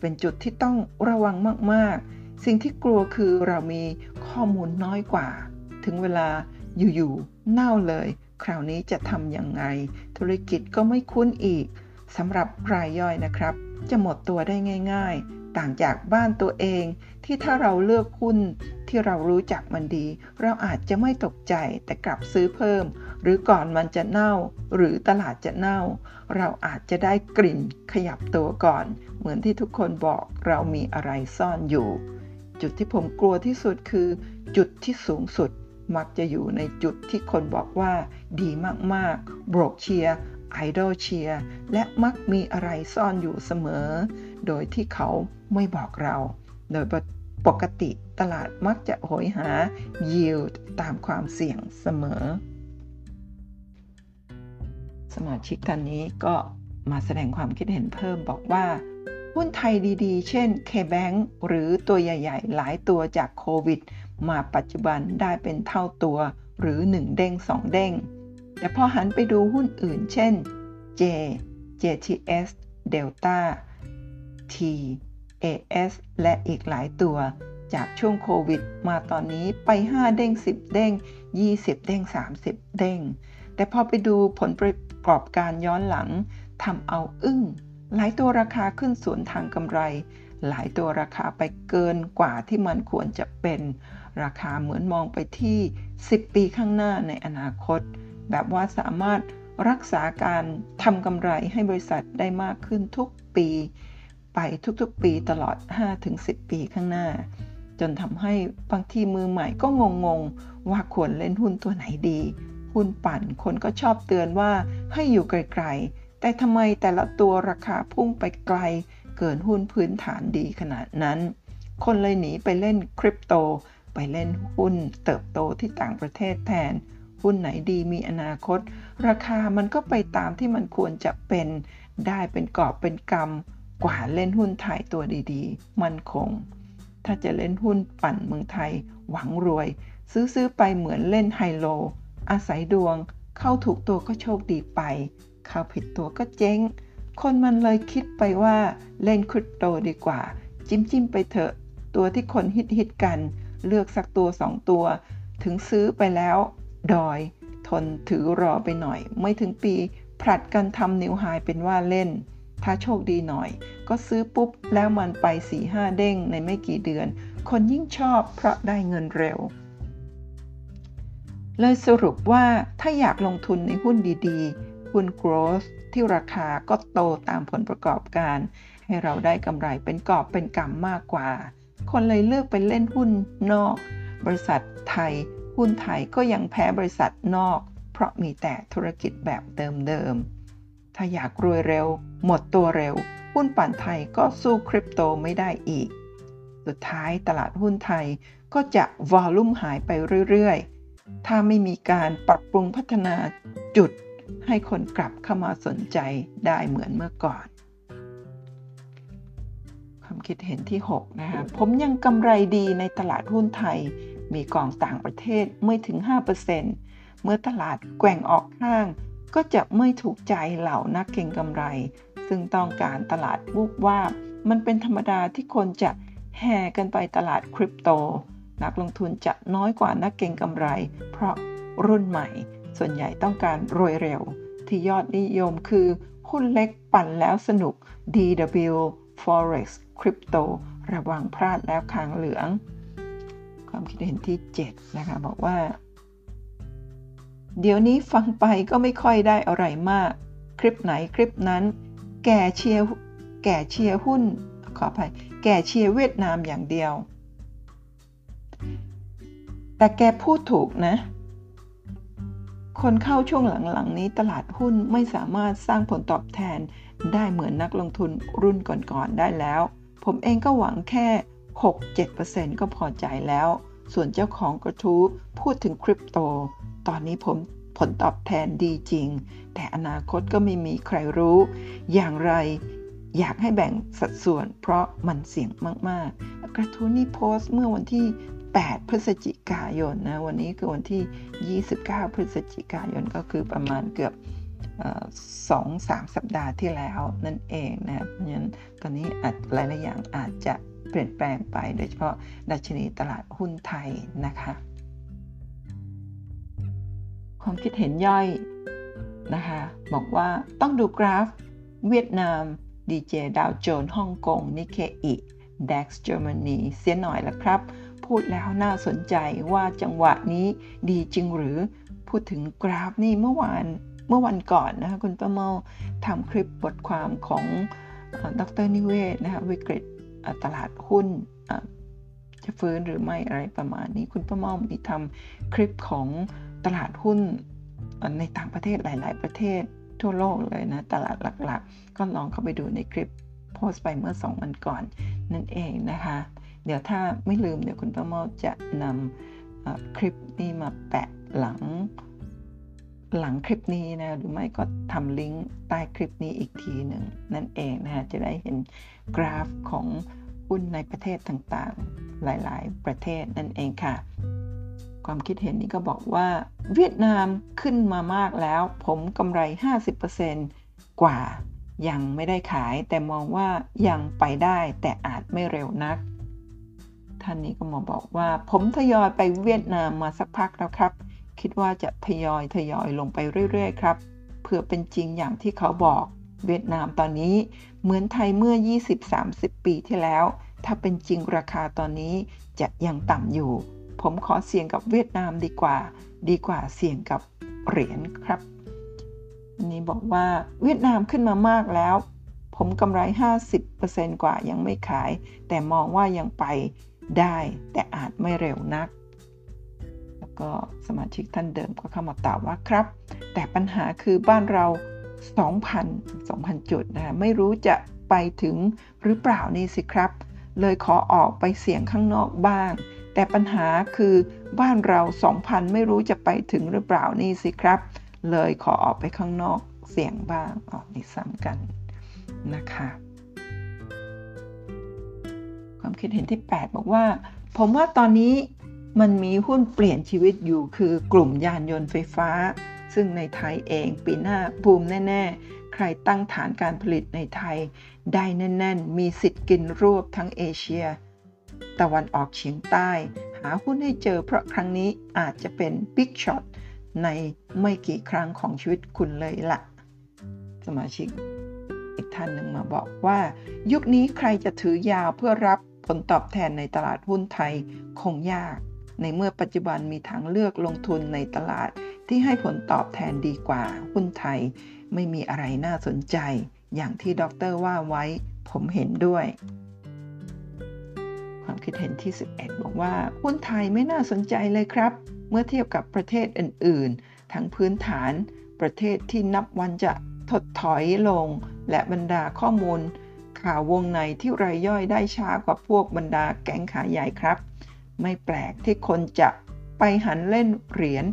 เป็นจุดที่ต้องระวังมากๆ สิ่งที่กลัวคือเรามีข้อมูลน้อยกว่า ถึงเวลาอยู่ๆเน่าเลย คราวนี้จะทำยังไง ธุรกิจก็ไม่คุ้นอีกสำหรับรายย่อยนะครับ จะหมดตัวได้ง่าย ๆ ต่างจากบ้านตัวเอง ที่ถ้าเราเลือกหุ้นที่เรารู้จักมันดี เราอาจจะไม่ตกใจแต่กลับซื้อเพิ่ม หรือก่อนมันจะเน่า หรือตลาดจะเน่า เราอาจจะได้กลิ่นขยับตัวก่อน เหมือนที่ทุกคนบอกเรามีอะไรซ่อนอยู่ จุดที่ผมกลัวที่สุดคือ จุดที่สูงสุดมักจะอยู่ในจุดที่คนบอกว่า ดีมากๆโบรกเชียไอดอลเชียและมักมีอะไรซ่อนอยู่เสมอ โดยที่เขาไม่บอกเรา โดยปกติตลาดมักจะโหยหา yield ตามความเสี่ยงเสมอ สมาชิกท่านนี้ก็มาแสดงความคิดเห็นเพิ่มบอกว่า หุ้นไทยดีๆ เช่น K-Bank หรือตัวใหญ่ๆ หลายตัวจากโควิด มาปัจจุบันได้เป็นเท่าตัวหรือ 1 เด้ง 2 เด้ง แต่พอหันไปดูหุ้นอื่น เช่น J JTS Delta T AS และอีกหลายตัว จากช่วงโควิด มาตอนนี้ไป 5 เด้ง 10 เด้ง 20 เด้ง 30 เด้ง แต่พอไปดูผลประ กอบการย้อนหลังทำเอาอึ้ง หลายตัวราคาขึ้นสวนทางกำไร หลายตัวราคาไปเกินกว่าที่มันควรจะเป็น ราคาเหมือนมองไปที่ 10 ปีข้างหน้าในอนาคต แบบว่าสามารถรักษาการทำกำไรให้บริษัทได้มากขึ้นทุกปี ไปทุกๆปีตลอด 5-10 ปีข้างหน้า จนทำให้บางทีมือใหม่ก็งงๆว่าควรเล่นหุ้นตัวไหนดี หุ้นปั่นคนก็ชอบเตือนว่าให้อยู่ไกลๆ แต่ทำไมแต่ละตัวราคาพุ่งไปไกล เกินหุ้นพื้นฐานดีขนาดนั้น คนเลยหนีไปเล่นคริปโต ไปเล่นหุ้นเติบโตที่ต่างประเทศแทน หุ้นไหนดีมีอนาคต ราคามันก็ไปตามที่มันควรจะเป็น ได้เป็นกอบเป็นกำกว่าเล่นหุ้นไทยตัวดีๆ มันคง ถ้าจะเล่นหุ้นปั่นเมืองไทย หวังรวย ซื้อซื้อไปเหมือนเล่นไฮโล อาศัยดวง เข้าถูกตัวก็โชคดีไป เข้าผิดตัวก็เจ๊ง คนมันเลยคิดไปว่าเล่นคริปโตดีกว่า จิ้มจิ้มไปเถอะ ตัวที่คนฮิตฮิตกัน เลือกสักตัวสองตัว ถึงซื้อไปแล้ว ดอย ทนถือรอไปหน่อย ไม่ถึงปี ผลัดกันทำนิวไฮเป็นว่าเล่น ถ้าโชคดีหน่อย ก็ซื้อปุ๊บแล้วมันไป4ีห้าเด้งในไม่กี่เดือน คนยิ่งชอบเพราะได้เงินเร็ว เลยสรุปว่าถ้าอยากลงทุนในหุ้นดีๆ หุ้น growth ที่ราคาก็โตตามผลประกอบการ ให้เราได้กำไรเป็นกอบเป็นกำมากกว่า คนเลยเลือกไปเล่นหุ้นนอก บริษัทไทย หุ้นไทยก็ยังแพ้บริษัทนอก เพราะมีแต่ธุรกิจแบบเดิมๆ ถ้าอยากรวยเร็ว หมดตัวเร็ว หุ้นปั่นไทยก็สู้คริปโตไม่ได้อีก สุดท้ายตลาดหุ้นไทยก็จะวอลุ่มหายไปเรื่อยๆ ถ้าไม่มีการปรับปรุงพัฒนาจุดให้คนกลับเข้ามาสนใจได้เหมือนเมื่อก่อน ความคิดเห็นที่ 6 นะคะผมยังกำไรดีในตลาดหุ้นไทย มีกองต่างประเทศไม่ถึง 5%เมื่อตลาดแกว่งออกข้าง ก็จะไม่ถูกใจเหล่านักเก็งกำไร ซึ่งต้องการตลาดวูบวาบ มันเป็นธรรมดาที่คนจะแห่กันไปตลาดคริปโต นักลงทุนจะน้อยกว่านักเก็งกำไร เพราะรุ่นใหม่ ส่วนใหญ่ต้องการรวยเร็ว ที่ยอดนิยมคือ หุ้นเล็กปั่นแล้วสนุก DW Forex Crypto ระวังพลาดแล้วคางเหลือง ความคิดเห็นที่ 7 นะคะ บอกว่า เดี๋ยวนี้ฟังไปก็ไม่ค่อยได้อะไรมาก คลิปไหนคลิปนั้น แก่เชียร์แก่เชียร์หุ้นขออภัยแก่เชียร์เวียดนามอย่างเดียว แต่แกพูดถูกนะ คนเข้าช่วงหลังๆนี้ตลาดหุ้นไม่สามารถสร้างผลตอบแทนได้เหมือนนักลงทุนรุ่นก่อนๆได้แล้ว ผมเองก็หวังแค่ 6-7%ก็พอใจแล้ว ส่วนเจ้าของกระทู้พูดถึงคริปโต ตอนนี้ผมผลตอบแทนดีจริง แต่อนาคตก็ไม่มีใครรู้ อย่างไรอยากให้แบ่งสัดส่วนเพราะมันเสี่ยงมาก ๆ กระทู้นี้โพสต์เมื่อวันที่ 8 พฤศจิกายนนะวันนี้คือวันที่ 29 พฤศจิกายนก็คือประมาณเกือบสองสามสัปดาห์ที่แล้วนั่นเองนะเพราะฉะนั้นตอนนี้อาจหลายๆอย่างอาจจะเปลี่ยนแปลงไปโดยเฉพาะดัชนีตลาดหุ้นไทยนะคะ ความคิดเห็นย่อยนะคะบอกว่าต้องดูกราฟเวียดนามดีเจดาวโจนส์ฮ่องกงนิเคอิดัคเยอรมนีเสียหน่อยละครับ พูดแล้วน่าสนใจว่าจังหวะนี้ดีจริงหรือพูดถึงกราฟนี่เมื่อวานเมื่อวันก่อนนะคะคุณประเมาทำคลิปบทความของดรนิเวศนะคะวิกฤตตลาดหุ้นจะฟื้นหรือไม่อะไรประมาณนี้คุณประเมามีทำคลิปของตลาดหุ้นในต่างประเทศหลาย ๆ ประเทศทั่วโลกเลยนะ ตลาดหลัก ๆ ก็ลองเข้าไปดูในคลิปโพสต์ไปเมื่อ 2 วันก่อนนั่นเองนะคะ เดี๋ยวถ้าไม่ลืมเดี๋ยวคุณประเมาจะนำคลิปนี้มาแปะหลังหลังคลิปนี้นะหรือไม่ก็ทำลิงก์ใต้คลิปนี้อีกทีหนึ่งนั่นเองนะฮะจะได้เห็นกราฟของหุ้นในประเทศต่างๆ หลายๆ ประเทศนั่นเองค่ะ ความคิดเห็นนี้ก็บอกว่า เวียดนามขึ้นมามากแล้ว ผมกำไร 50%กว่ายังไม่ได้ขาย แต่มองว่ายังไปได้แต่อาจไม่เร็วนัก ท่านนี้ก็มาบอกว่า ผมทยอยไปเวียดนามมาสักพักแล้วครับ คิดว่าจะทยอยทยอยลงไปเรื่อยๆครับเพื่อเป็นจริงอย่างที่เขาบอก เวียดนามตอนนี้เหมือนไทยเมื่อ 20-30 ปีที่แล้ว ถ้าเป็นจริงราคาตอนนี้จะยังต่ำอยู่ ผมขอเสี่ยงกับเวียดนามดีกว่า ดีกว่าเสี่ยงกับเหรียญครับนี่บอกว่าเวียดนามขึ้นมามากแล้ว ผมกำไร 50%กว่ายังไม่ขาย แต่มองว่ายังไป ได้แต่อาจไม่เร็วนัก แล้วก็สมาชิกท่านเดิมก็เข้ามาตอบว่าครับ แต่ปัญหาคือบ้านเรา 2,000 2,000 จุดนะไม่รู้จะไปถึงหรือเปล่านี่สิครับ เลยขอออกไปเสี่ยงข้างนอกบ้าง แต่ปัญหาคือบ้านเรา 2,000 ไม่รู้จะไปถึงหรือเปล่านี่สิครับ เลยขอออกไปข้างนอกเสี่ยงบ้างออกนี่ซ้ำกันนะคะ ความคิดเห็นที่ 8 บอกว่า ผมว่าตอนนี้มันมีหุ้นเปลี่ยนชีวิตอยู่คือกลุ่มยานยนต์ไฟฟ้า ซึ่งในไทยเองปีหน้าบูมแน่ ๆ ใครตั้งฐานการผลิตในไทย ได้แน่น ๆ มีสิทธิ์กินรวบทั้งเอเชีย ตะวันออกเฉียงใต้ หาหุ้นให้เจอเพราะครั้งนี้อาจจะเป็น big shot ในไม่กี่ครั้งของชีวิตคุณเลยล่ะ สมาชิกอีกท่านหนึ่งมาบอกว่า ยุคนี้ใครจะถือยาวเพื่อรับ ผลตอบแทนในตลาดหุ้นไทยคงยาก ในเมื่อปัจจุบันมีทางเลือกลงทุนในตลาดที่ให้ผลตอบแทนดีกว่าหุ้นไทย ไม่มีอะไรน่าสนใจ อย่างที่ด็อกเตอร์ว่าไว้ผมเห็นด้วย ความคิดเห็นที่ 11 บอกว่า หุ้นไทยไม่น่าสนใจเลยครับ เมื่อเทียบกับประเทศอื่น ๆ ทั้งพื้นฐานประเทศที่นับวันจะถดถอยลง และบรรดาข้อมูล ข่าววงในที่รายย่อยได้ช้ากว่าพวกบรรดาแก๊งขายใหญ่ครับ ไม่แปลกที่คนจะไปหันเล่นเหรียญ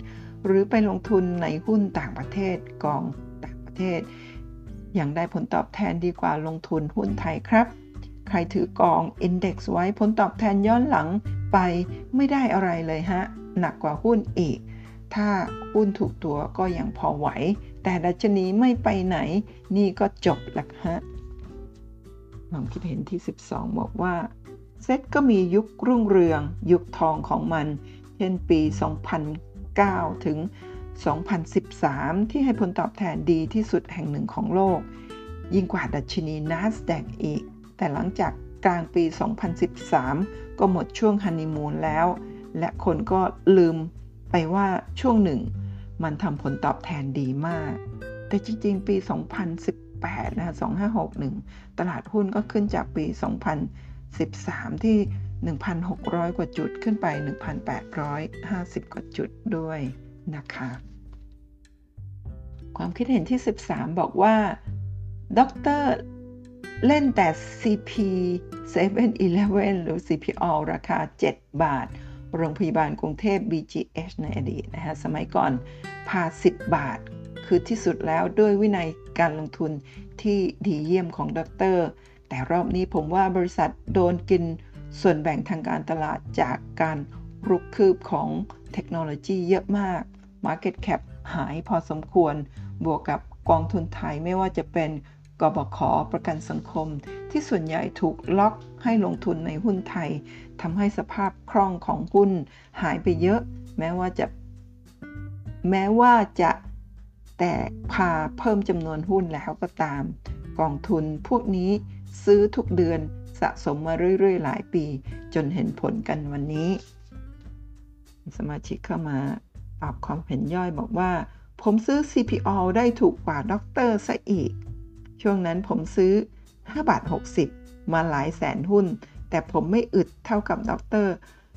หรือไปลงทุนในหุ้นต่างประเทศกองต่างประเทศ อย่างได้ผลตอบแทนดีกว่าลงทุนหุ้นไทยครับ ใครถือกอง Index ไว้ผลตอบแทนย้อนหลังไปไม่ได้อะไรเลยฮะ หนักกว่าหุ้นอีก ถ้าหุ้นถูกตัวก็ยังพอไหว แต่ดัชนีไม่ไปไหน นี่ก็จบละฮะ ความคิดเห็นที่ 12 บอกว่า เซตก็มียุครุ่งเรือง ยุคทองของมัน เช่นปี 2009 ถึง 2013 ที่ให้ผลตอบแทนดีที่สุดแห่งหนึ่งของโลก ยิ่งกว่าดัชนี NASDAQ อีก แต่หลังจากกลางปี 2013 ก็หมดช่วงฮันนีมูนแล้ว และคนก็ลืมไปว่าช่วงหนึ่ง มันทำผลตอบแทนดีมาก แต่จริง ๆ ปี 2018 นะ2561 ตลาดหุ้นก็ขึ้นจากปี 2013 ที่ 1,600 กว่าจุดขึ้นไป 1,850 กว่าจุดด้วยนะคะ ความคิดเห็นที่ 13 บอกว่าด็อกเตอร์เล่นแต่ CP 7-Eleven หรือ CPO ราคา 7 บาท โรงพยาบาลกรุงเทพ BGH ในอดีตนะฮะสมัยก่อนพา 10 บาท คือที่สุดแล้วด้วยวินัยการลงทุนที่ดีเยี่ยมของดร แต่รอบนี้ผมว่าบริษัทโดนกินส่วนแบ่งทางการตลาดจากการรุกคืบของเทคโนโลยีเยอะมาก Market Cap หายพอสมควร บวกกับกองทุนไทยไม่ว่าจะเป็นกบขประกันสังคม ที่ส่วนใหญ่ถูกล็อกให้ลงทุนในหุ้นไทยทำให้สภาพคล่องของหุ้นหายไปเยอะ แม้ว่าจะ แม้ว่าจะ แตก par เพิ่มจำนวนหุ้นแล้วก็ตาม กองทุนพวกนี้ซื้อทุกเดือนสะสมมาเรื่อย ๆ หลายปี จนเห็นผลกันวันนี้ สมาชิกเข้ามาตอบความเห็นย่อยบอกว่า ผมซื้อ CPALL ได้ถูกกว่าด็อกเตอร์ซะอีก ช่วงนั้นผมซื้อ 5 บาท 60 มาหลายแสนหุ้น แต่ผมไม่อึดเท่ากับด็อกเตอร์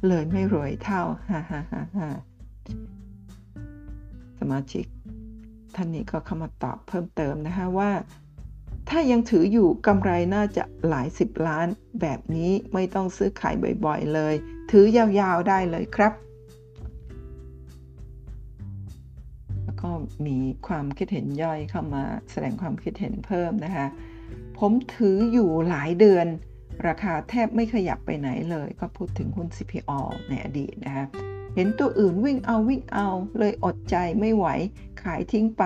เลยไม่รวยเท่าฮ่าฮ่าฮ่าฮ่าสมาชิก ท่านนี้ก็เข้ามาตอบเพิ่มเติมนะคะว่า ถ้ายังถืออยู่กำไรน่าจะหลายสิบล้าน แบบนี้ไม่ต้องซื้อขายบ่อยๆเลย ถือยาวๆได้เลยครับ แล้วก็มีความคิดเห็นย่อยเข้ามาแสดงความคิดเห็นเพิ่มนะคะ ผมถืออยู่หลายเดือน ราคาแทบไม่ขยับไปไหนเลย ก็พูดถึงหุ้น CPALL ในอดีตนะคะเห็นตัวอื่นวิ่งเอาวิ่งเอาเลยอดใจไม่ไหวขายทิ้งไป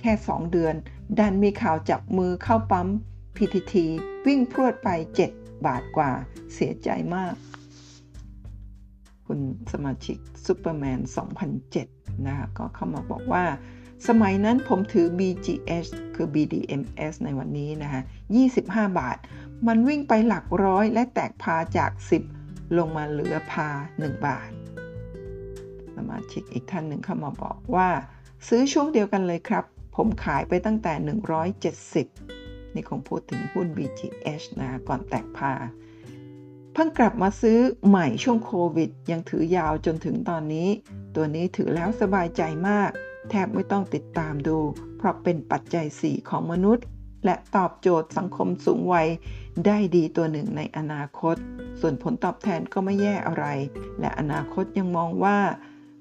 แค่ 2 เดือน ดันมีข่าวจับมือเข้าปั๊ม PTT วิ่งพรวดไป 7 บาทกว่า เสียใจมาก คุณสมาชิกซูเปอร์แมน 2007 นะคะก็เข้ามาบอกว่า สมัยนั้นผมถือ BGH คือ BDMs ในวันนี้นะคะ25 บาท มันวิ่งไปหลักร้อยและแตกพาจาก 10 ลงมาเหลือพา 1 บาท สมาชิกอีกท่านหนึ่งเข้ามาบอกว่า ซื้อช่วงเดียวกันเลยครับ ผมขายไปตั้งแต่ 170 นี่คงพูดถึงหุ้น BGH นะก่อนแตกพา เพิ่งกลับมาซื้อใหม่ช่วงโควิด ยังถือยาวจนถึงตอนนี้ ตัวนี้ถือแล้วสบายใจมาก แทบไม่ต้องติดตามดู เพราะเป็นปัจจัย 4 ของมนุษย์ และตอบโจทย์สังคมสูงวัยได้ดีตัวหนึ่งในอนาคต ส่วนผลตอบแทนก็ไม่แย่อะไร และอนาคตยังมองว่า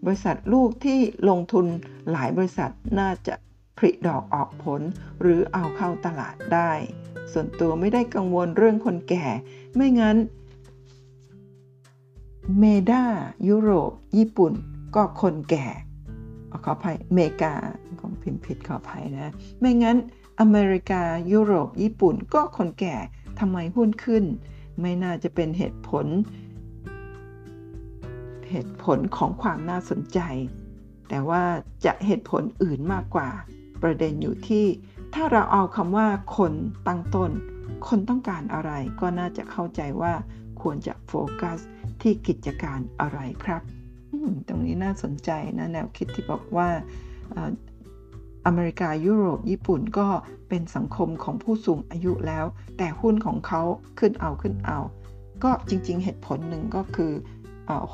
บริษัทลูกที่ลงทุนหลายบริษัทน่าจะผลิดอกออกผลหรือเอาเข้าตลาดได้ ส่วนตัวไม่ได้กังวลเรื่องคนแก่ ไม่งั้น เมดายุโรป ญี่ปุ่น ก็คนแก่ขออภัยเมกาของพิมพ์ผิดขออภัยนะ ไม่งั้น อเมริกายุโรป ญี่ปุ่น ก็คนแก่ทำไมหุ้นขึ้น ไม่น่าจะเป็นเหตุผล เหตุผลของความน่าสนใจ แต่ว่าจะเหตุผลอื่นมากกว่า ประเด็นอยู่ที่ถ้าเราเอาคำว่าคนตั้งต้น คนต้องการอะไรก็น่าจะเข้าใจว่าควรจะโฟกัสที่กิจการอะไรครับ ตรงนี้น่าสนใจนะแนวคิดที่บอกว่าอเมริกายุโรปญี่ปุ่นก็เป็นสังคมของผู้สูงอายุแล้ว แต่หุ้นของเขาขึ้นเอาขึ้นเอา ก็จริงๆ เหตุผลหนึ่งก็คือ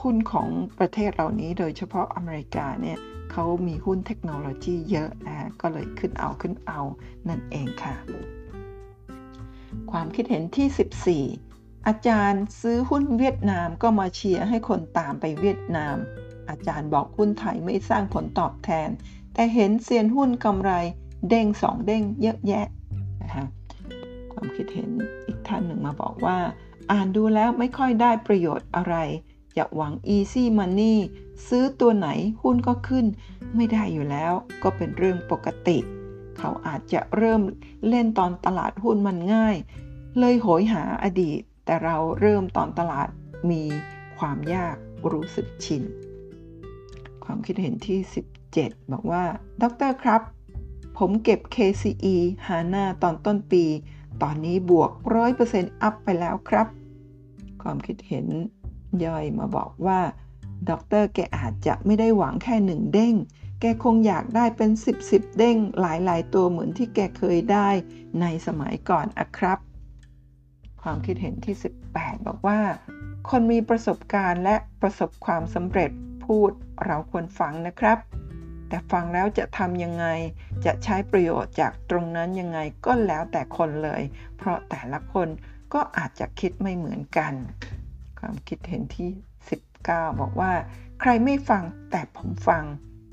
หุ้นของประเทศเหล่านี้โดยเฉพาะอเมริกาเนี่ยเขามีหุ้นเทคโนโลยีเยอะนะก็เลยขึ้นเอาขึ้นเอานั่นเองค่ะ ความคิดเห็นที่ 14 อาจารย์ซื้อหุ้นเวียดนามก็มาเชียร์ให้คนตามไปเวียดนาม อาจารย์บอกหุ้นไทยไม่สร้างผลตอบแทน แต่เห็นเซียนหุ้นกำไรเด้งสองเด้งเยอะแยะนะคะความคิดเห็นอีกท่านหนึ่งมาบอกว่า อ่านดูแล้วไม่ค่อยได้ประโยชน์อะไร อย่าหวัง easy money ซื้อตัวไหนหุ้นก็ขึ้น ไม่ได้อยู่แล้วก็เป็นเรื่องปกติ เขาอาจจะเริ่มเล่นตอนตลาดหุ้นมันง่าย เลยโหยหาอดีต แต่เราเริ่มตอนตลาดมีความยากรู้สึกชิน ความคิดเห็นที่ 17 บอกว่าด็อกเตอร์ครับ ผมเก็บ KCE หาหน้าตอนต้นปี ตอนนี้บวก 100%อัพไปแล้วครับ ความคิดเห็น ย่อยมาบอกว่าด็อกเตอร์แกอาจจะไม่ได้หวังแค่หนึ่งเด้ง แกคงอยากได้เป็น 10บสเด้งหลายๆ ตัวเหมือนที่แกเคยได้ในสมัยก่อนอะครับ ความคิดเห็นที่ 18 บอกว่า คนมีประสบการณ์และประสบความสำเร็จพูดเราควรฟังนะครับ แต่ฟังแล้วจะทำยังไง จะใช้ประโยชน์จากตรงนั้นยังไงก็แล้วแต่คนเลย เพราะแต่ละคนก็อาจจะคิดไม่เหมือนกัน ความคิดเห็นที่ 19 บอกว่า ใครไม่ฟังแต่ผมฟัง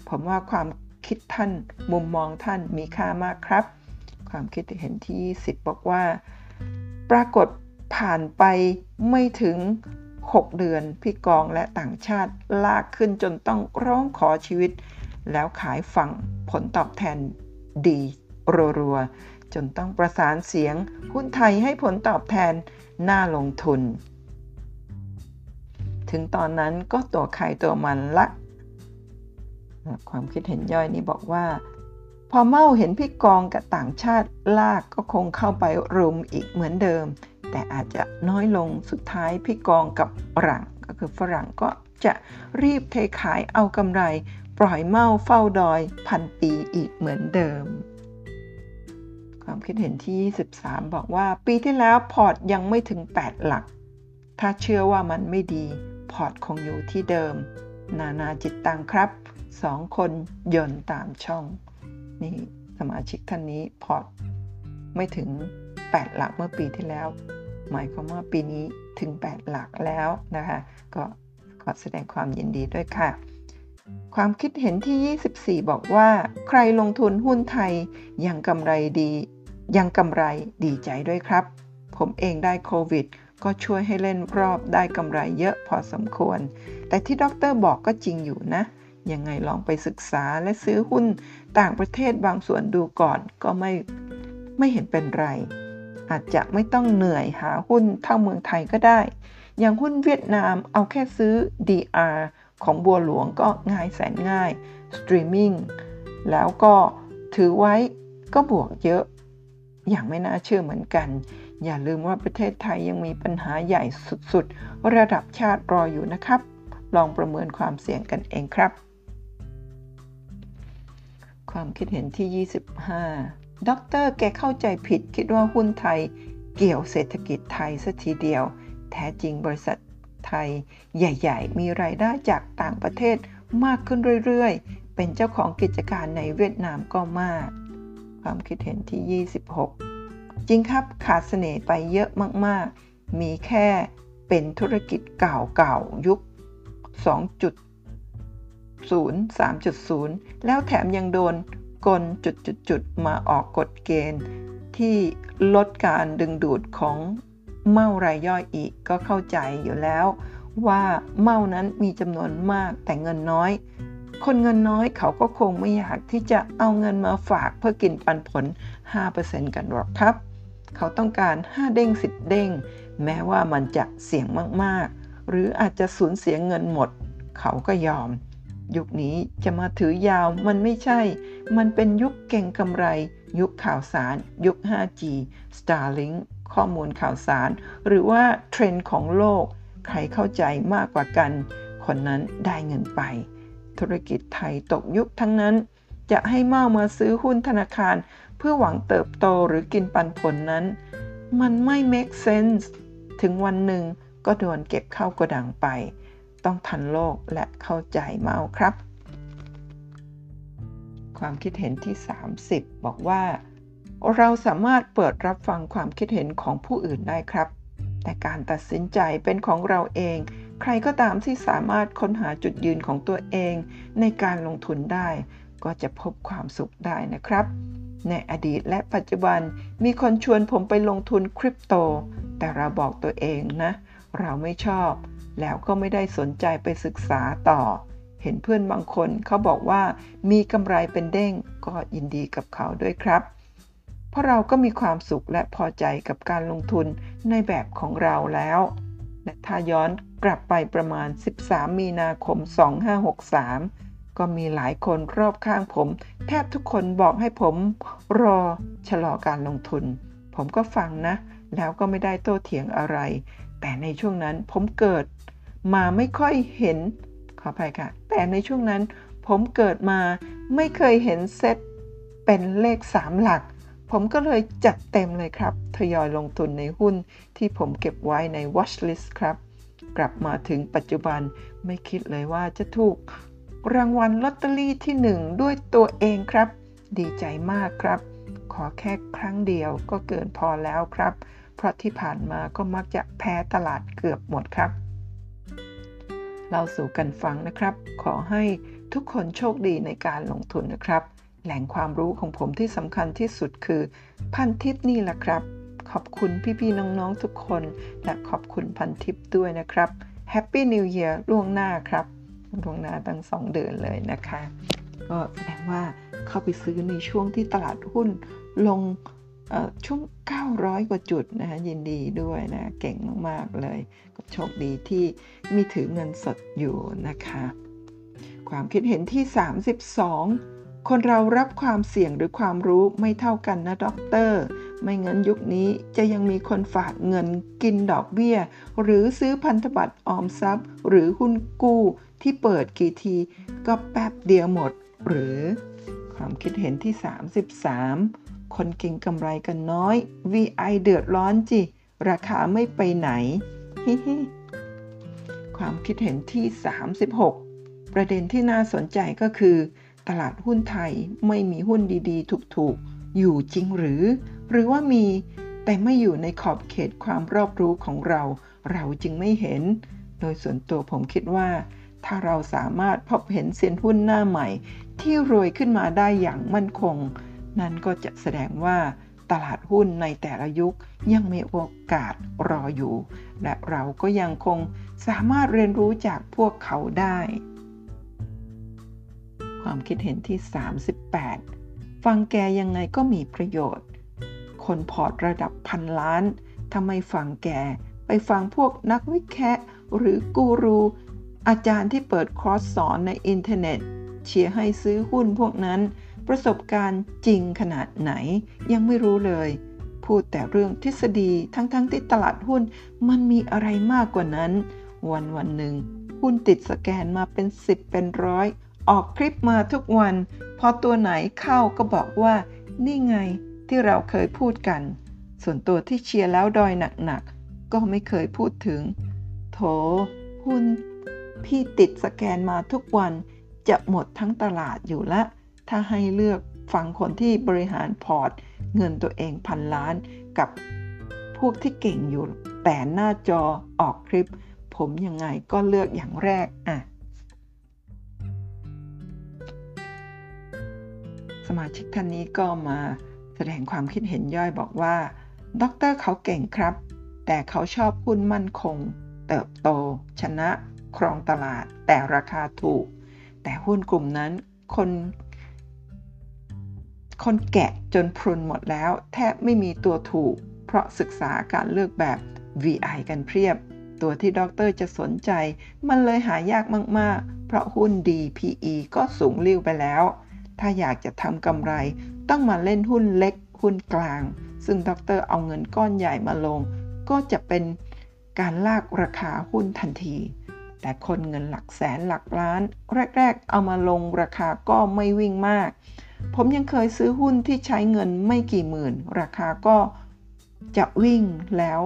ผมว่าความคิดท่านมุมมองท่านมีค่ามากครับ ความคิดเห็นที่10บอกว่า ปรากฏผ่านไปไม่ถึง 6 เดือนพี่กองและต่างชาติลากขึ้นจนต้องร้องขอชีวิต แล้วขายฝั่งผลตอบแทนดีรัวๆจนต้องประสานเสียงหุ้นไทยให้ผลตอบแทนน่าลงทุน ถึงตอนนั้นก็ตัวใครตัวมันละ ความคิดเห็นย่อยนี้บอกว่า พอเมาเห็นพี่กองกับต่างชาติลากก็คงเข้าไปรุมอีกเหมือนเดิม แต่อาจจะน้อยลงสุดท้ายพี่กองกับฝรั่งก็คือฝรั่งก็จะรีบเทขายเอากำไร ปล่อยเม่าเฝ้าดอยพันปีอีกเหมือนเดิม ความคิดเห็นที่ 23 บอกว่าปีที่แล้วพอร์ตยังไม่ถึง 8 หลัก ถ้าเชื่อว่ามันไม่ดี พอร์ตคงอยู่ที่เดิม นานาจิตตังครับสองคนยนตามช่อง นี่สมาชิกท่านนี้พอร์ตไม่ถึง 8 หลักเมื่อปีที่แล้ว หมายความว่าปีนี้ถึง 8 หลักแล้วนะคะ ก็ขอแสดงความยินดีด้วยค่ะ ความคิดเห็นที่ 24 บอกว่า ใครลงทุนหุ้นไทยยังกำไรดี ยังกำไรดีใจด้วยครับ ผมเองได้โควิด ก็ช่วยให้เล่นรอบได้กำไรเยอะพอสมควร แต่ที่ด็อกเตอร์บอกก็จริงอยู่นะ ยังไงลองไปศึกษาและซื้อหุ้นต่างประเทศบางส่วนดูก่อนก็ไม่ไม่เห็นเป็นไร อาจจะไม่ต้องเหนื่อยหาหุ้นเท่าเมืองไทยก็ได้ อย่างหุ้นเวียดนามเอาแค่ซื้อ DR ของบัวหลวงก็ง่ายแสนง่ายสตรีมมิ่งแล้วก็ถือไว้ก็บวกเยอะ อย่างไม่น่าเชื่อเหมือนกัน อย่าลืมว่าประเทศไทยยังมีปัญหาใหญ่สุดๆ ระดับชาติรออยู่นะครับ ลองประเมินความเสี่ยงกันเองครับ ความคิดเห็นที่ 25ด็อกเตอร์แกเข้าใจผิดคิดว่าหุ้นไทยเกี่ยวเศรษฐกิจไทยสัทีเดียว แท้จริงบริษัทไทย ใหญ่ ๆ มีรายได้จากต่างประเทศมากขึ้นเรื่อยๆ เป็นเจ้าของกิจการในเวียดนามก็มาก ความคิดเห็นที่ 26 จริงครับขาดเสน่ห์ไปเยอะมากๆ มีแค่เป็นธุรกิจเก่าๆ ยุค 2.0 3.0 แล้วแถมยังโดนกลจุดๆมาออกกฎเกณฑ์ ที่ลดการดึงดูดของเมารายย่อยอีกก็เข้าใจอยู่แล้ว ว่าเมานั้นมีจำนวนมากแต่เงินน้อย คนเงินน้อยเขาก็คงไม่อยากที่จะเอาเงินมาฝากเพื่อกินปันผล 5%กันหรอกครับ เขาต้องการ 5 เด้ง10เด้ง แม้ว่ามันจะเสี่ยงมากๆ หรืออาจจะสูญเสียเงินหมด เขาก็ยอม ยุคนี้จะมาถือยาวมันไม่ใช่ มันเป็นยุคเก่งกำไร ยุคข่าวสาร ยุค 5G Starlink ข้อมูลข่าวสาร หรือว่าเทรนด์ของโลก ใครเข้าใจมากกว่ากัน คนนั้นได้เงินไป ธุรกิจไทยตกยุคทั้งนั้นจะให้เมามาซื้อหุ้นธนาคาร เพื่อหวังเติบโตหรือกินปันผลนั้น มันไม่ make sense ถึงวันหนึ่งก็โดนเก็บเข้ากระดังไป ต้องทันโลกและเข้าใจเมาครับ ความคิดเห็นที่ 30 บอกว่า เราสามารถเปิดรับฟังความคิดเห็นของผู้อื่นได้ครับ แต่การตัดสินใจเป็นของเราเอง ใครก็ตามที่สามารถค้นหาจุดยืนของตัวเอง ในการลงทุนได้ ก็จะพบความสุขได้นะครับ ในอดีตและปัจจุบันมีคนชวนผมไปลงทุนคริปโต แต่เราบอกตัวเองนะ เราไม่ชอบ แล้วก็ไม่ได้สนใจไปศึกษาต่อ เห็นเพื่อนบางคนเขาบอกว่ามีกำไรเป็นเด้งก็ยินดีกับเขาด้วยครับ เพราะเราก็มีความสุขและพอใจกับการลงทุนในแบบของเราแล้วและถ้าย้อนกลับไปประมาณ 13 มีนาคม 2563 ก็มีหลายคนรอบข้างผม แทบทุกคนบอกให้ผมรอชะลอการลงทุน ผมก็ฟังนะ แล้วก็ไม่ได้โต้เถียงอะไร แต่ในช่วงนั้นผมเกิด มาไม่ค่อยเห็น ขออภัยค่ะ แต่ในช่วงนั้น ผมเกิดมาไม่เคยเห็นเซตเป็นเลข3หลัก ผมก็เลยจัดเต็มเลยครับ ทยอยลงทุนในหุ้นที่ผมเก็บไว้ใน watch list ครับ กลับมาถึงปัจจุบันไม่คิดเลยว่าจะถูก รางวัลลอตเตอรี่ที่1ด้วยตัวเองครับ ดีใจมากครับ ขอแค่ครั้งเดียวก็เกินพอแล้วครับ เพราะที่ผ่านมาก็มักจะแพ้ตลาดเกือบหมดครับเราสู่กันฟังนะครับ ขอให้ทุกคนโชคดีในการลงทุนนะครับ แหล่งความรู้ของผมที่สำคัญที่สุดคือพันทิปนี่แหละครับ ขอบคุณพี่ๆน้องๆทุกคน และขอบคุณพันทิปด้วยนะครับ Happy New Year ล่วงหน้าครับ ล่วงหน้าตั้ง 2 เดือนเลยนะคะ ก็แสดงว่าเข้าไปซื้อในช่วงที่ตลาดหุ้นลงช่วง 900 กว่าจุดนะคะยินดีด้วยนะ เก่งมาก ๆ เลยก็โชคดีที่มีถือเงินสดอยู่นะคะ ความคิดเห็นที่ 32 คนเรารับความเสี่ยงหรือความรู้ไม่เท่ากันนะด็อกเตอร์ ไม่งั้นยุคนี้จะยังมีคนฝากเงินกินดอกเบี้ย หรือซื้อพันธบัตรออมทรัพย์ หรือหุ้นกู้ ที่เปิดกี่ทีก็แป๊บเดียวหมด หรือความคิดเห็นที่ 33 คนเก่งกำไรกันน้อย VI เดือดร้อนจิ ราคาไม่ไปไหนฮิฮิความคิดเห็นที่ 36 ประเด็นที่น่าสนใจก็คือ ตลาดหุ้นไทยไม่มีหุ้นดีๆ ถูกๆ อยู่จริงหรือ หรือว่ามีแต่ไม่อยู่ในขอบเขตความรอบรู้ของเรา เราจึงไม่เห็น โดยส่วนตัวผมคิดว่า ถ้าเราสามารถพบเห็นเซียนหุ้นหน้าใหม่ ที่รวยขึ้นมาได้อย่างมั่นคง นั่นก็จะแสดงว่าตลาดหุ้นในแต่ละยุคยังมีโอกาสรออยู่ และเราก็ยังคงสามารถเรียนรู้จากพวกเขาได้ ความคิดเห็นที่ 38 ฟังแกยังไงก็มีประโยชน์ คนพอร์ตระดับพันล้านทำไมฟังแกไปฟังพวกนักวิเคราะห์หรือกูรู อาจารย์ที่เปิดคอร์สสอนในอินเทอร์เน็ต เชียร์ให้ซื้อหุ้นพวกนั้น ประสบการณ์จริงขนาดไหนยังไม่รู้เลย พูดแต่เรื่องทฤษฎีทั้งๆทที่ตลาดหุ้นมันมีอะไรมากกว่านั้น วันวันหนึ่งหุ้นติดสแกนมาเป็น 10 เป็นร้อยออกคลิปมาทุกวัน พอตัวไหนเข้าก็บอกว่า นี่ไงที่เราเคยพูดกัน ส่วนตัวที่เชียร์แล้วดอยหนักๆก็ไม่เคยพูดถึง โถหุ้น พี่ติดสแกนมาทุกวันจะหมดทั้งตลาดอยู่ละ ถ้าให้เลือกฟังคนที่บริหารพอร์ต เงินตัวเองพันล้านกับพวกที่เก่งอยู่แต่หน้าจอออกคลิป ผมยังไงก็เลือกอย่างแรกอะ สมาชิกท่านนี้ก็มาแสดงความคิดเห็นย่อยบอกว่าด็อกเตอร์เขาเก่งครับ แต่เขาชอบหุ้นมั่นคง เติบโต ชนะ ครองตลาดแต่ราคาถูก แต่หุ้นกลุ่มนั้นคน คนแกะจนพรุนหมดแล้ว แทบไม่มีตัวถูก เพราะศึกษาการเลือกแบบ VI กันเพียบ ตัวที่ด็อกเตอร์จะสนใจ มันเลยหายากมาก ๆ เพราะหุ้นดี PE ก็สูงริ้วไปแล้ว ถ้าอยากจะทำกำไร ต้องมาเล่นหุ้นเล็กหุ้นกลาง ซึ่งด็อกเตอร์เอาเงินก้อนใหญ่มาลง ก็จะเป็นการลากราคาหุ้นทันที แต่คนเงินหลักแสนหลักล้าน แรก ๆ เอามาลงราคาก็ไม่วิ่งมาก ผมยังเคยซื้อหุ้นที่ใช้เงินไม่กี่หมื่น ราคาก็จะวิ่งแล้ว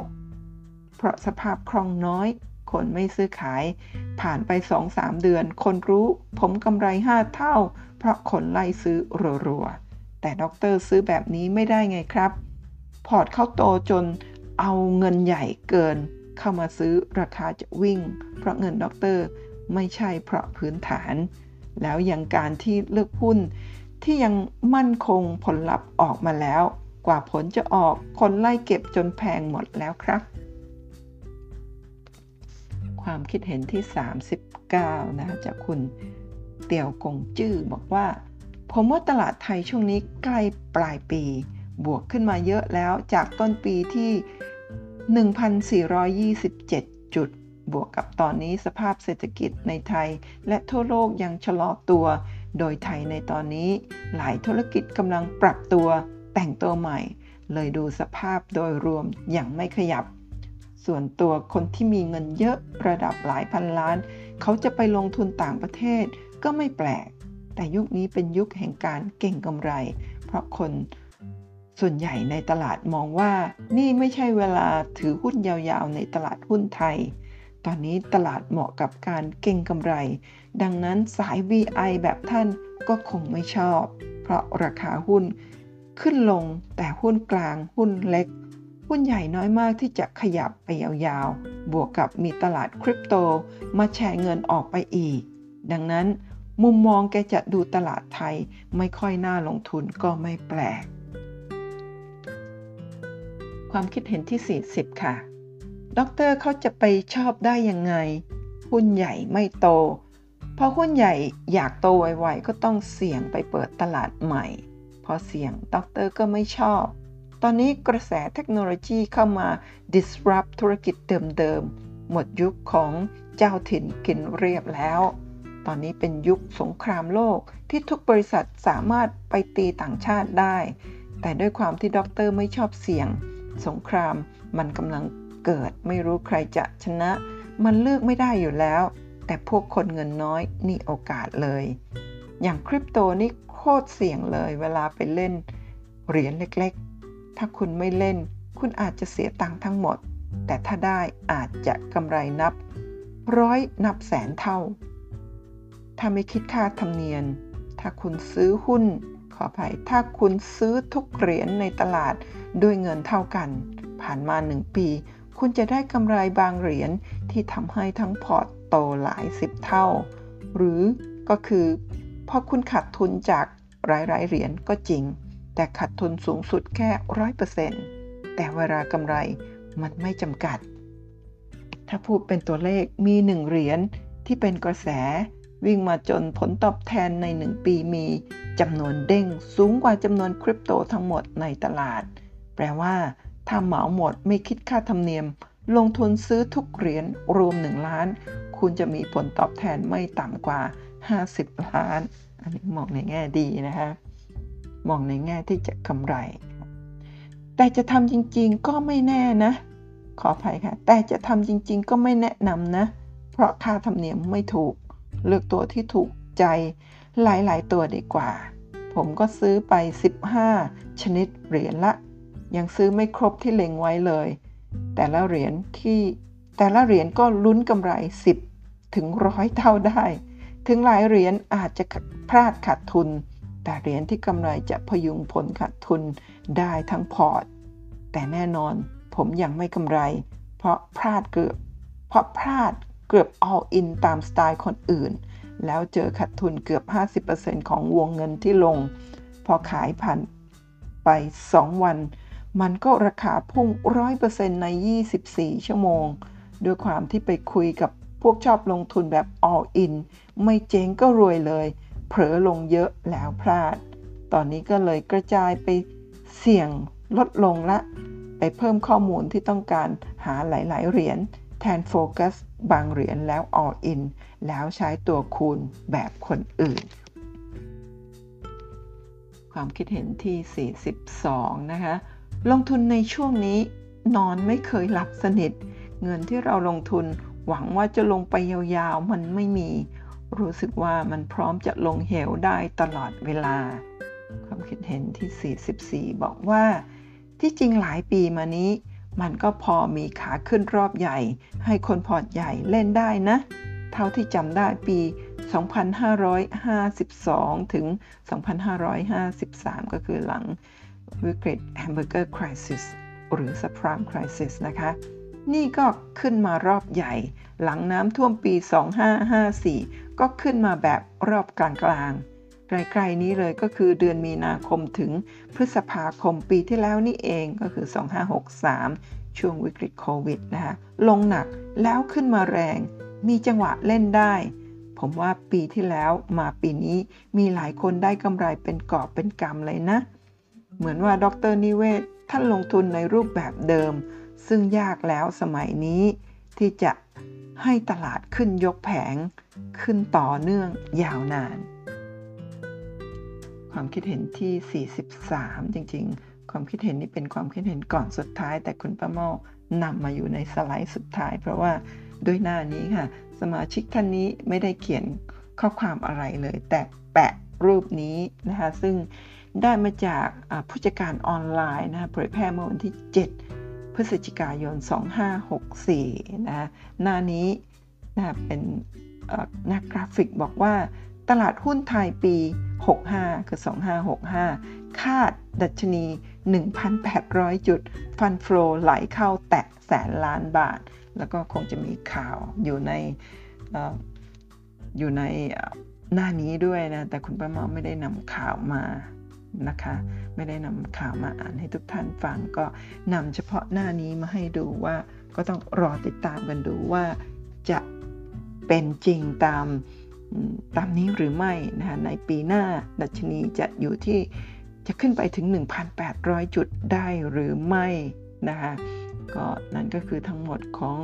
เพราะสภาพคล่องน้อย คนไม่ซื้อขาย ผ่านไป 2-3 เดือน คนรู้ ผมกำไร 5 เท่า เพราะคนไล่ซื้อรัวๆ แต่ด็อกเตอร์ซื้อแบบนี้ไม่ได้ไงครับ พอร์ตเข้าโตจนเอาเงินใหญ่เกิน เข้ามาซื้อราคาจะวิ่ง เพราะเงินด็อกเตอร์ไม่ใช่เพราะพื้นฐาน แล้วอย่างการที่เลือกหุ้น ที่ยังมั่นคงผลลัพธ์ออกมาแล้ว กว่าผลจะออกคนไล่เก็บจนแพงหมดแล้วครับ ความคิดเห็นที่ 39 นะจากคุณเตียวกงจื้อบอกว่า ผมว่าตลาดไทยช่วงนี้ใกล้ปลายปี บวกขึ้นมาเยอะแล้วจากต้นปีที่ 1,427 จุด บวกกับตอนนี้สภาพเศรษฐกิจในไทย และทั่วโลกยังชะลอตัว โดยไทยในตอนนี้หลายธุรกิจกำลังปรับตัว แต่งตัวใหม่ เลยดูสภาพโดยรวมอย่างไม่ขยับ ส่วนตัวคนที่มีเงินเยอะระดับหลายพันล้าน เขาจะไปลงทุนต่างประเทศก็ไม่แปลก แต่ยุคนี้เป็นยุคแห่งการเก่งกำไร เพราะคน ส่วนใหญ่ในตลาดมองว่านี่ไม่ใช่เวลาถือหุ้นยาวๆ ในตลาดหุ้นไทย ตอนนี้ตลาดเหมาะกับการเก่งกำไร ดังนั้นสาย VI แบบท่านก็คงไม่ชอบ เพราะราคาหุ้นขึ้นลงแต่หุ้นกลางหุ้นเล็ก หุ้นใหญ่น้อยมากที่จะขยับไปยาวๆ บวกกับมีตลาดคริปโตมาแชร์เงินออกไปอีก ดังนั้นมุมมองแกจะดูตลาดไทยไม่ค่อยน่าลงทุนก็ไม่แปลก ความคิดเห็นที่ 40 ค่ะ ด็อกเตอร์เขาจะไปชอบได้ยังไง หุ้นใหญ่ไม่โตเพราะหุ้นใหญ่อยากโตไวๆ ก็ต้องเสี่ยงไปเปิดตลาดใหม่ พอเสี่ยงด็อกเตอร์ก็ไม่ชอบ ตอนนี้กระแสเทคโนโลยีเข้ามา disrupt ธุรกิจเดิมๆ หมดยุคของเจ้าถิ่นกินเรียบแล้วตอนนี้เป็นยุคสงครามโลกที่ทุกบริษัทสามารถไปตีต่างชาติได้ แต่ด้วยความที่ด็อกเตอร์ไม่ชอบเสี่ยง สงครามมันกำลังเกิดไม่รู้ใครจะชนะ มันเลือกไม่ได้อยู่แล้ว แต่พวกคนเงินน้อยนี่โอกาสเลย อย่างคริปโตนี่โคตรเสี่ยงเลย เวลาไปเล่นเหรียญเล็กๆ ถ้าคุณไม่เล่น คุณอาจจะเสียตังค์ทั้งหมด แต่ถ้าได้อาจจะกำไรนับ ร้อยนับแสนเท่า ถ้าไม่คิดค่าธรรมเนียมถ้าคุณซื้อหุ้น ออภัย ถ้าคุณซื้อทุกเหรียญในตลาดด้วยเงินเท่ากัน ผ่านมา 1 ปี คุณจะได้กำไรบางเหรียญที่ทำให้ทั้งพอร์ตโตหลายสิบเท่า หรือก็คือพอคุณขาดทุนจากหลายๆเหรียญก็จริง แต่ขาดทุนสูงสุดแค่ร้อยเปอร์เซ็นต์แต่เวลากำไรมันไม่จำกัด ถ้าพูดเป็นตัวเลขมีหนึ่งเหรียญที่เป็นกระแส วิ่งมาจนผลตอบแทนใน 1 ปีมีจำนวนเด้งสูงกว่าจำนวนคริปโตทั้งหมดในตลาด แปลว่า ถ้าเหมาหมดไม่คิดค่าธรรมเนียม ลงทุนซื้อทุกเหรียญรวม 1 ล้าน คุณจะมีผลตอบแทนไม่ต่ำกว่า 50 ล้าน อันนี้มองในแง่ดีนะคะมองในแง่ที่จะกำไร แต่จะทำจริงๆก็ไม่แน่นะ ขออภัยค่ะ แต่จะทำจริงๆก็ไม่แนะนำนะ เพราะค่าธรรมเนียมไม่ถูก เลือกตัวที่ถูกใจหลายๆ ตัวดีกว่า ผมก็ซื้อไป 15 ชนิดเหรียญละ ยังซื้อไม่ครบที่เล็งไว้เลย แต่ละเหรียญที่แต่ละเหรียญก็ลุ้นกำไร 10 ถึงร้อยเท่าได้ ถึงหลายเหรียญอาจจะพลาดขาดทุน แต่เหรียญที่กำไรจะพยุงผลขาดทุนได้ทั้งพอร์ต แต่แน่นอนผมยังไม่กำไร เพราะพลาดเกือบเพราะพลาด เกือบ all in ตามสไตล์คนอื่น แล้วเจอขาดทุนเกือบ 50%ของวงเงินที่ลง พอขายผ่านไป 2 วัน มันก็ราคาพุ่ง 100%ใน 24 ชั่วโมง ด้วยความที่ไปคุยกับพวกชอบลงทุนแบบ all in ไม่เจ๊งก็รวยเลย เผลอลงเยอะแล้วพลาด ตอนนี้ก็เลยกระจายไปเสี่ยงลดลงละ ไปเพิ่มข้อมูลที่ต้องการหาหลาย ๆ เหรียญ แทนโฟกัสบางเหรียญแล้ว all in แล้วใช้ตัวคูณแบบคนอื่น ความคิดเห็นที่ 42 นะคะ ลงทุนในช่วงนี้นอนไม่เคยหลับสนิท เงินที่เราลงทุนหวังว่าจะลงไปยาวๆ มันไม่มี รู้สึกว่ามันพร้อมจะลงเหวได้ตลอดเวลา ความคิดเห็นที่ 44 บอกว่า ที่จริงหลายปีมานี้ มันก็พอมีขาขึ้นรอบใหญ่ ให้คนพอร์ตใหญ่เล่นได้นะ เท่าที่จำได้ปี 2552 ถึง 2553 ก็คือหลังวิกฤต hamburger crisis หรือ subprime crisis นะคะ นี่ก็ขึ้นมารอบใหญ่ หลังน้ำท่วมปี 2554 ก็ขึ้นมาแบบรอบกลางๆ ใกล้ๆนี้เลยก็คือเดือนมีนาคมถึงพฤษภาคมปีที่แล้วนี่เองก็คือ 2563 ช่วงวิกฤตโควิดนะคะลงหนักแล้วขึ้นมาแรง มีจังหวะเล่นได้ ผมว่าปีที่แล้วมาปีนี้มีหลายคนได้กำไรเป็นกอบเป็นกำเลยนะ เหมือนว่าดรนิเวศท่านลงทุนในรูปแบบเดิม ซึ่งยากแล้วสมัยนี้ที่จะให้ตลาดขึ้นยกแผง ขึ้นต่อเนื่องยาวนาน ความคิดเห็นที่ 43 จริง ๆ ความคิดเห็นนี้เป็นความคิดเห็นก่อนสุดท้าย แต่คุณป้าเมานำมาอยู่ในสไลด์สุดท้าย เพราะว่าด้วยหน้านี้ค่ะ สมาชิกท่านนี้ไม่ได้เขียนข้อความอะไรเลย แต่แปะรูปนี้นะคะ ซึ่งได้มาจากผู้จัดการออนไลน์นะเผยแพร่เมื่อวันที่ 7 พฤศจิกายน 2564 นะหน้านี้นะเป็นหน้ากราฟิกบอกว่า ตลาดหุ้นไทยปี 65 คือ 2565 คาดดัชนี 1,800 จุด ฟันฟลอไหลเข้าแตะแสนล้านบาท แล้วก็คงจะมีข่าวอยู่ในอยู่ในหน้านี้ด้วยนะ แต่คุณป้าเมาไม่ได้นำข่าวมานะคะ ไม่ได้นำข่าวมาอ่านให้ทุกท่านฟัง ก็นำเฉพาะหน้านี้มาให้ดูว่าก็ต้องรอติดตามกันดูว่าจะเป็นจริงตาม ตามนี้หรือไม่นะคะในปีหน้าดัชนีจะอยู่ที่จะขึ้นไปถึง 1,800 จุดได้หรือไม่นะคะก็นั่นก็คือทั้งหมดของ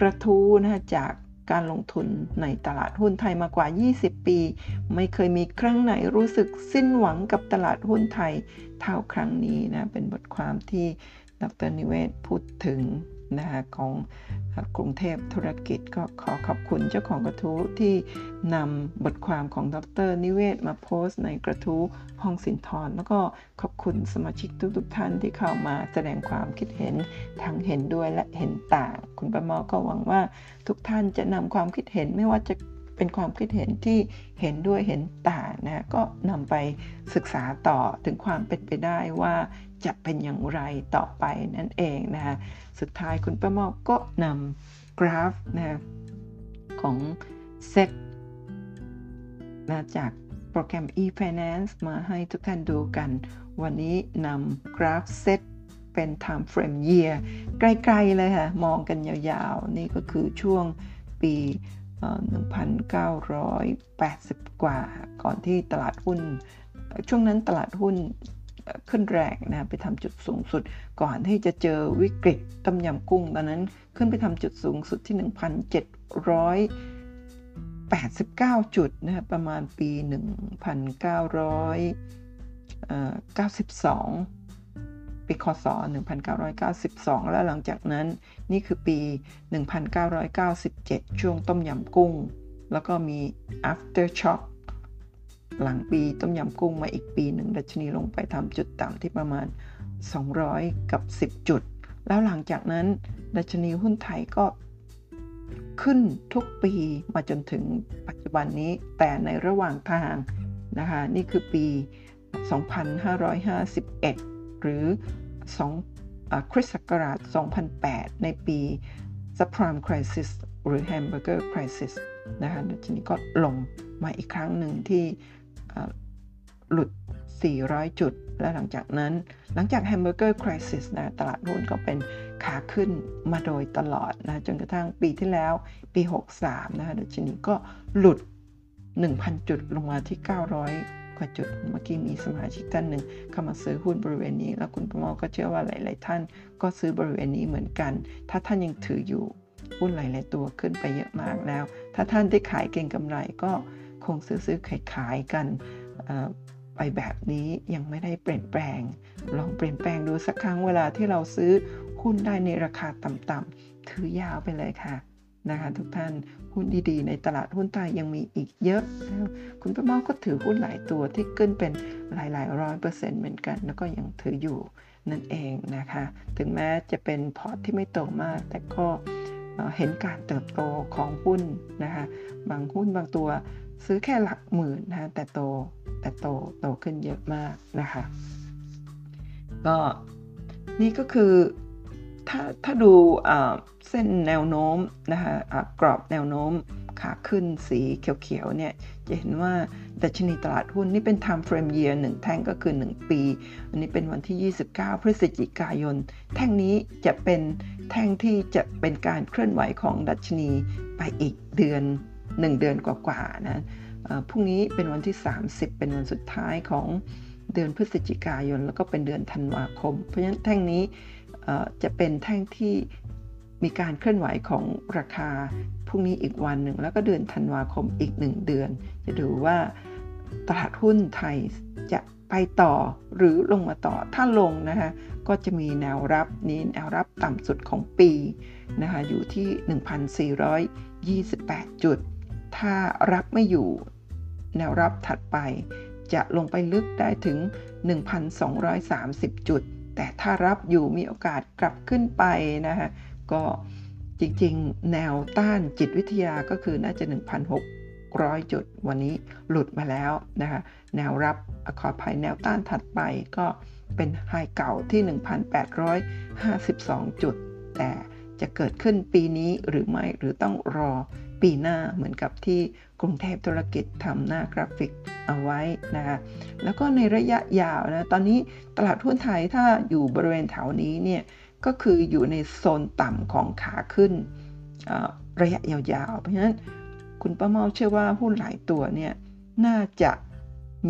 กระทู้นะจากการลงทุนในตลาดหุ้นไทยมากว่า 20 ปี ไม่เคยมีครั้งไหนรู้สึกสิ้นหวังกับตลาดหุ้นไทยเท่าครั้งนี้นะ เป็นบทความที่ดรนิเวศพูดถึง นะคะของกรุงเทพธุรกิจก็ขอขอบคุณเจ้าของกระทู้ที่นำบทความของดร นิเวศมาโพสต์ในกระทู้ห้องสินทรแล้วก็ขอบคุณสมาชิกทุกๆท่านที่เข้ามาแสดงความคิดเห็นทั้งเห็นด้วยและเห็นต่าง คุณประมอก็หวังว่าทุกท่านจะนำความคิดเห็นไม่ว่าจะเป็นความคิดเห็นที่เห็นด้วยเห็นต่างนะก็นำไปศึกษาต่อถึงความเป็นไปได้ว่าจะเป็นอย่างไรต่อไปนั่นเองนะคะ สุดท้ายคุณประมอกก็นำกราฟนะของเซตนะจากโปรแกรม e-finance มาให้ทุกท่านดูกัน วันนี้นำกราฟเซตเป็น time frame year ใกล้ๆเลยค่ะ มองกันยาวๆ นี่ก็คือช่วงปี 1980 กว่า ก่อนที่ตลาดหุ้น ช่วงนั้นตลาดหุ้น ขึ้นแรงนะไปทำจุดสูงสุด ก่อนที่จะเจอวิกฤตต้มยำกุ้ง ตอนนั้นขึ้นไปทำจุดสูงสุดที่ 1,789 จุดนะประมาณปี 1992ปีคศ 1992 แล้วหลังจากนั้นนี่คือปี 1997 ช่วงต้มยำกุ้ง แล้วก็มี after shock หลังปีต้มยำกุ้งมาอีกปีหนึ่งดัชนีลงไปทำจุดต่ำที่ประมาณ 200 กับ 10 จุด แล้วหลังจากนั้น ดัชนีหุ้นไทยก็ขึ้นทุกปีมาจนถึงปัจจุบันนี้แต่ในระหว่างทางนะคะนี่คือปี 2551 หรือ2คริสต์ศักราช 2008 ในปี subprime crisis หรือ hamburger crisis นะคะดัชนีก็ลงมาอีกครั้งหนึ่งที่ หลุด 400 จุด และหลังจากนั้น หลังจาก Hamburger Crisis นะตลาดหุ้นก็เป็นขาขึ้นมาโดยตลอดนะจนกระทั่งปีที่แล้วปี 63 นะคะดัชนีก็หลุด 1,000 จุดลงมาที่ 900 กว่าจุด เมื่อกี้มีสมาชิกท่านหนึ่งเข้ามาซื้อหุ้นบริเวณนี้ แล้วคุณประมอก็เชื่อว่าหลาย ๆ ท่านก็ซื้อบริเวณนี้เหมือนกัน ถ้าท่านยังถืออยู่หุ้นหลาย ๆ ตัวขึ้นไปเยอะมากแล้ว ถ้าท่านได้ขายเก่งกำไรก็ คงซื้อซื้อขายขายกันไปแบบนี้ยังไม่ได้เปลี่ยนแปลง ลองเปลี่ยนแปลงดูสักครั้งเวลาที่เราซื้อหุ้นได้ในราคาต่ำๆถือยาวไปเลยค่ะนะคะทุกท่านหุ้นดีๆ ในตลาดหุ้นไทยยังมีอีกเยอะ คุณประเมาก็ถือหุ้นหลายตัวที่ขึ้นเป็นหลายๆร้อยเปอร์เซ็นต์เหมือนกัน แล้วก็ยังถืออยู่นั่นเองนะคะ ถึงแม้จะเป็นพอร์ตที่ไม่โตมาก แต่ก็เห็นการเติบโตของหุ้นนะคะ บางหุ้นบางตัว ซื้อแค่หลักหมื่นนะแต่โตแต่โตโตขึ้นเยอะมากนะคะ ก็นี่ก็คือถ้าถ้าดูเส้นแนวโน้มนะคะกรอบแนวโน้มขาขึ้นสีเขียวๆเนี่ยจะเห็นว่าดัชนีตลาดหุ้นนี่เป็น time frame year 1 แท่งก็คือ 1 ปี อันนี้เป็นวันที่ 29 พฤศจิกายน แท่งนี้จะเป็นแท่งที่จะเป็นการเคลื่อนไหวของดัชนีไปอีกเดือน 1 เดือนกว่าๆนะพรุ่งนี้เป็นวันที่ 30 เป็นวันสุดท้ายของเดือนพฤศจิกายน แล้วก็เป็นเดือนธันวาคม เพราะฉะนั้นแท่งนี้จะเป็นแท่งที่มีการเคลื่อนไหวของราคาพรุ่งนี้อีกวันหนึ่ง แล้วก็เดือนธันวาคมอีก 1 เดือน จะดูว่าตลาดหุ้นไทยจะไปต่อหรือลงมาต่อถ้าลงนะคะก็จะมีแนวรับนี้แนวรับต่ำสุดของปีนะคะอยู่ที่ 1,428 จุด ถ้ารับไม่อยู่ แนวรับถัดไปจะลงไปลึกได้ถึง 1,230 จุด แต่ถ้ารับอยู่มีโอกาสกลับขึ้นไปนะคะก็จริงๆ แนวต้านจิตวิทยาก็คือน่าจะ 1,600 จุด วันนี้หลุดมาแล้วนะคะแนวรับขอภัยแนวต้านถัดไปก็เป็นไฮเก่าที่ 1,852 จุด แต่จะเกิดขึ้นปีนี้หรือไม่หรือต้องรอ ปีหน้าเหมือนกับที่กรุงเทพธุรกิจทำหน้ากราฟิกเอาไว้นะคะแล้วก็ในระยะยาวนะตอนนี้ตลาดหุ้นไทยถ้าอยู่บริเวณแถวนี้เนี่ยก็คืออยู่ในโซนต่ำของขาขึ้นระยะยาวๆ เพราะฉะนั้นคุณป้าเมาเชื่อว่าหุ้นหลายตัวเนี่ยน่าจะ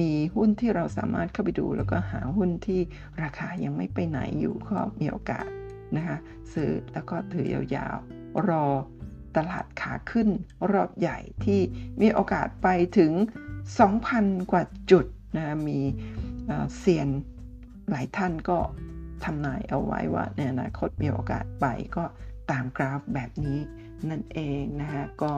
มีหุ้นที่เราสามารถเข้าไปดู แล้วก็หาหุ้นที่ราคายังไม่ไปไหนอยู่ก็มีโอกาสนะคะซื้อแล้วก็ถือยาวๆ รอ ตลาดขาขึ้นรอบใหญ่ที่มีโอกาสไปถึง 2,000 กว่าจุดนะมีเซียนหลายท่านก็ทำนายเอาไว้ว่าในอนาคตมีโอกาสไปก็ตามกราฟแบบนี้นั่นเองนะคะก็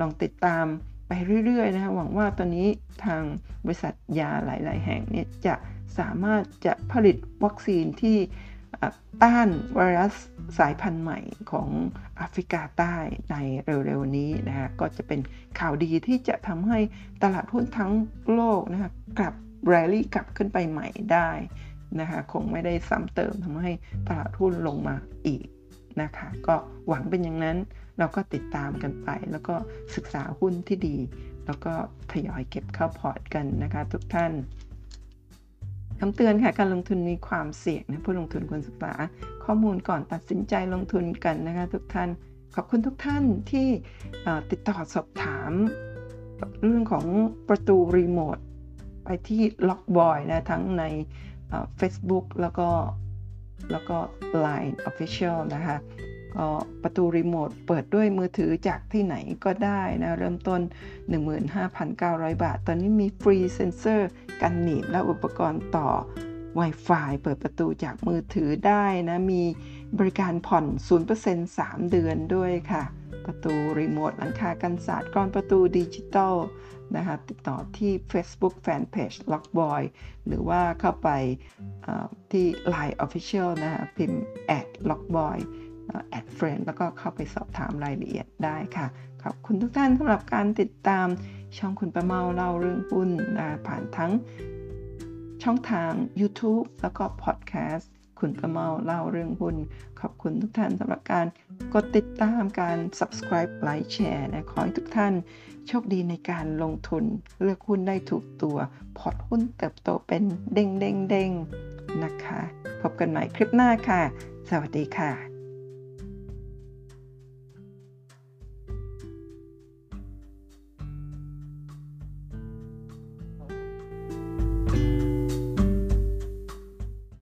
ลองติดตามไปเรื่อยๆนะคะหวังว่าตอนนี้ทางบริษัทยาหลาย ๆ แห่งเนี่ยจะสามารถจะผลิตวัคซีนที่ ต้านไวรัสสายพันธุ์ใหม่ของแอฟริกาใต้ในเร็วๆนี้นะคะก็จะเป็นข่าวดีที่จะทำให้ตลาดหุ้นทั้งโลกนะคะกลับแรลี่กลับขึ้นไปใหม่ได้นะคะคงไม่ได้ซ้ำเติมทำให้ตลาดหุ้นลงมาอีกนะคะก็หวังเป็นอย่างนั้นเราก็ติดตามกันไป แล้วก็ศึกษาหุ้นที่ดี แล้วก็ทยอยเก็บเข้าพอร์ตกันนะคะทุกท่าน คำเตือนค่ะการลงทุนมีความเสี่ยงนะผู้ลงทุนควรศึกษาข้อมูลก่อนตัดสินใจลงทุนกันนะคะทุกท่านขอบคุณทุกท่านที่ติดต่อสอบถาม เรื่องของประตูรีโมทไปที่ล็อกบอยนะทั้งใน Facebook แล้วก็แล้วก็ Line Official นะคะ ก็ประตูรีโมทเปิดด้วยมือถือจากที่ไหนก็ได้นะเริ่มต้น 15,900 บาท ตอนนี้มีฟรีเซนเซอร์กันหนีบและอุปกรณ์ต่อ Wi-Fi เปิดประตูจากมือถือได้นะ มีบริการผ่อน 0% 3 เดือนด้วยค่ะ ประตูรีโมทหลังคากันศาสตร์กรอนประตูดิจิตอลนะคะติดต่อที่ Facebook Fanpage Lockboy หรือว่าเข้าไปที่ Line Official นะคะพิมพ์ at Lockboy add friend แล้วก็เข้าไปสอบถามรายละเอียดได้ค่ะ ขอบคุณทุกท่านสำหรับการติดตามช่องคุณประเมาเล่าเรื่องหุ้นผ่านทั้งช่องทาง YouTube แล้วก็พอดแคสต์คุณประเมาเล่าเรื่องหุ้นขอบคุณทุกท่านสำหรับการกดติดตามการ subscribe ไลค์แชร์นะขอให้ทุกท่านโชคดีในการลงทุน เลือกหุ้นได้ถูกตัว พอร์ตหุ้นเติบโตเป็นเด้งเด้งเด้งนะคะ พบกันใหม่คลิปหน้าค่ะ สวัสดีค่ะ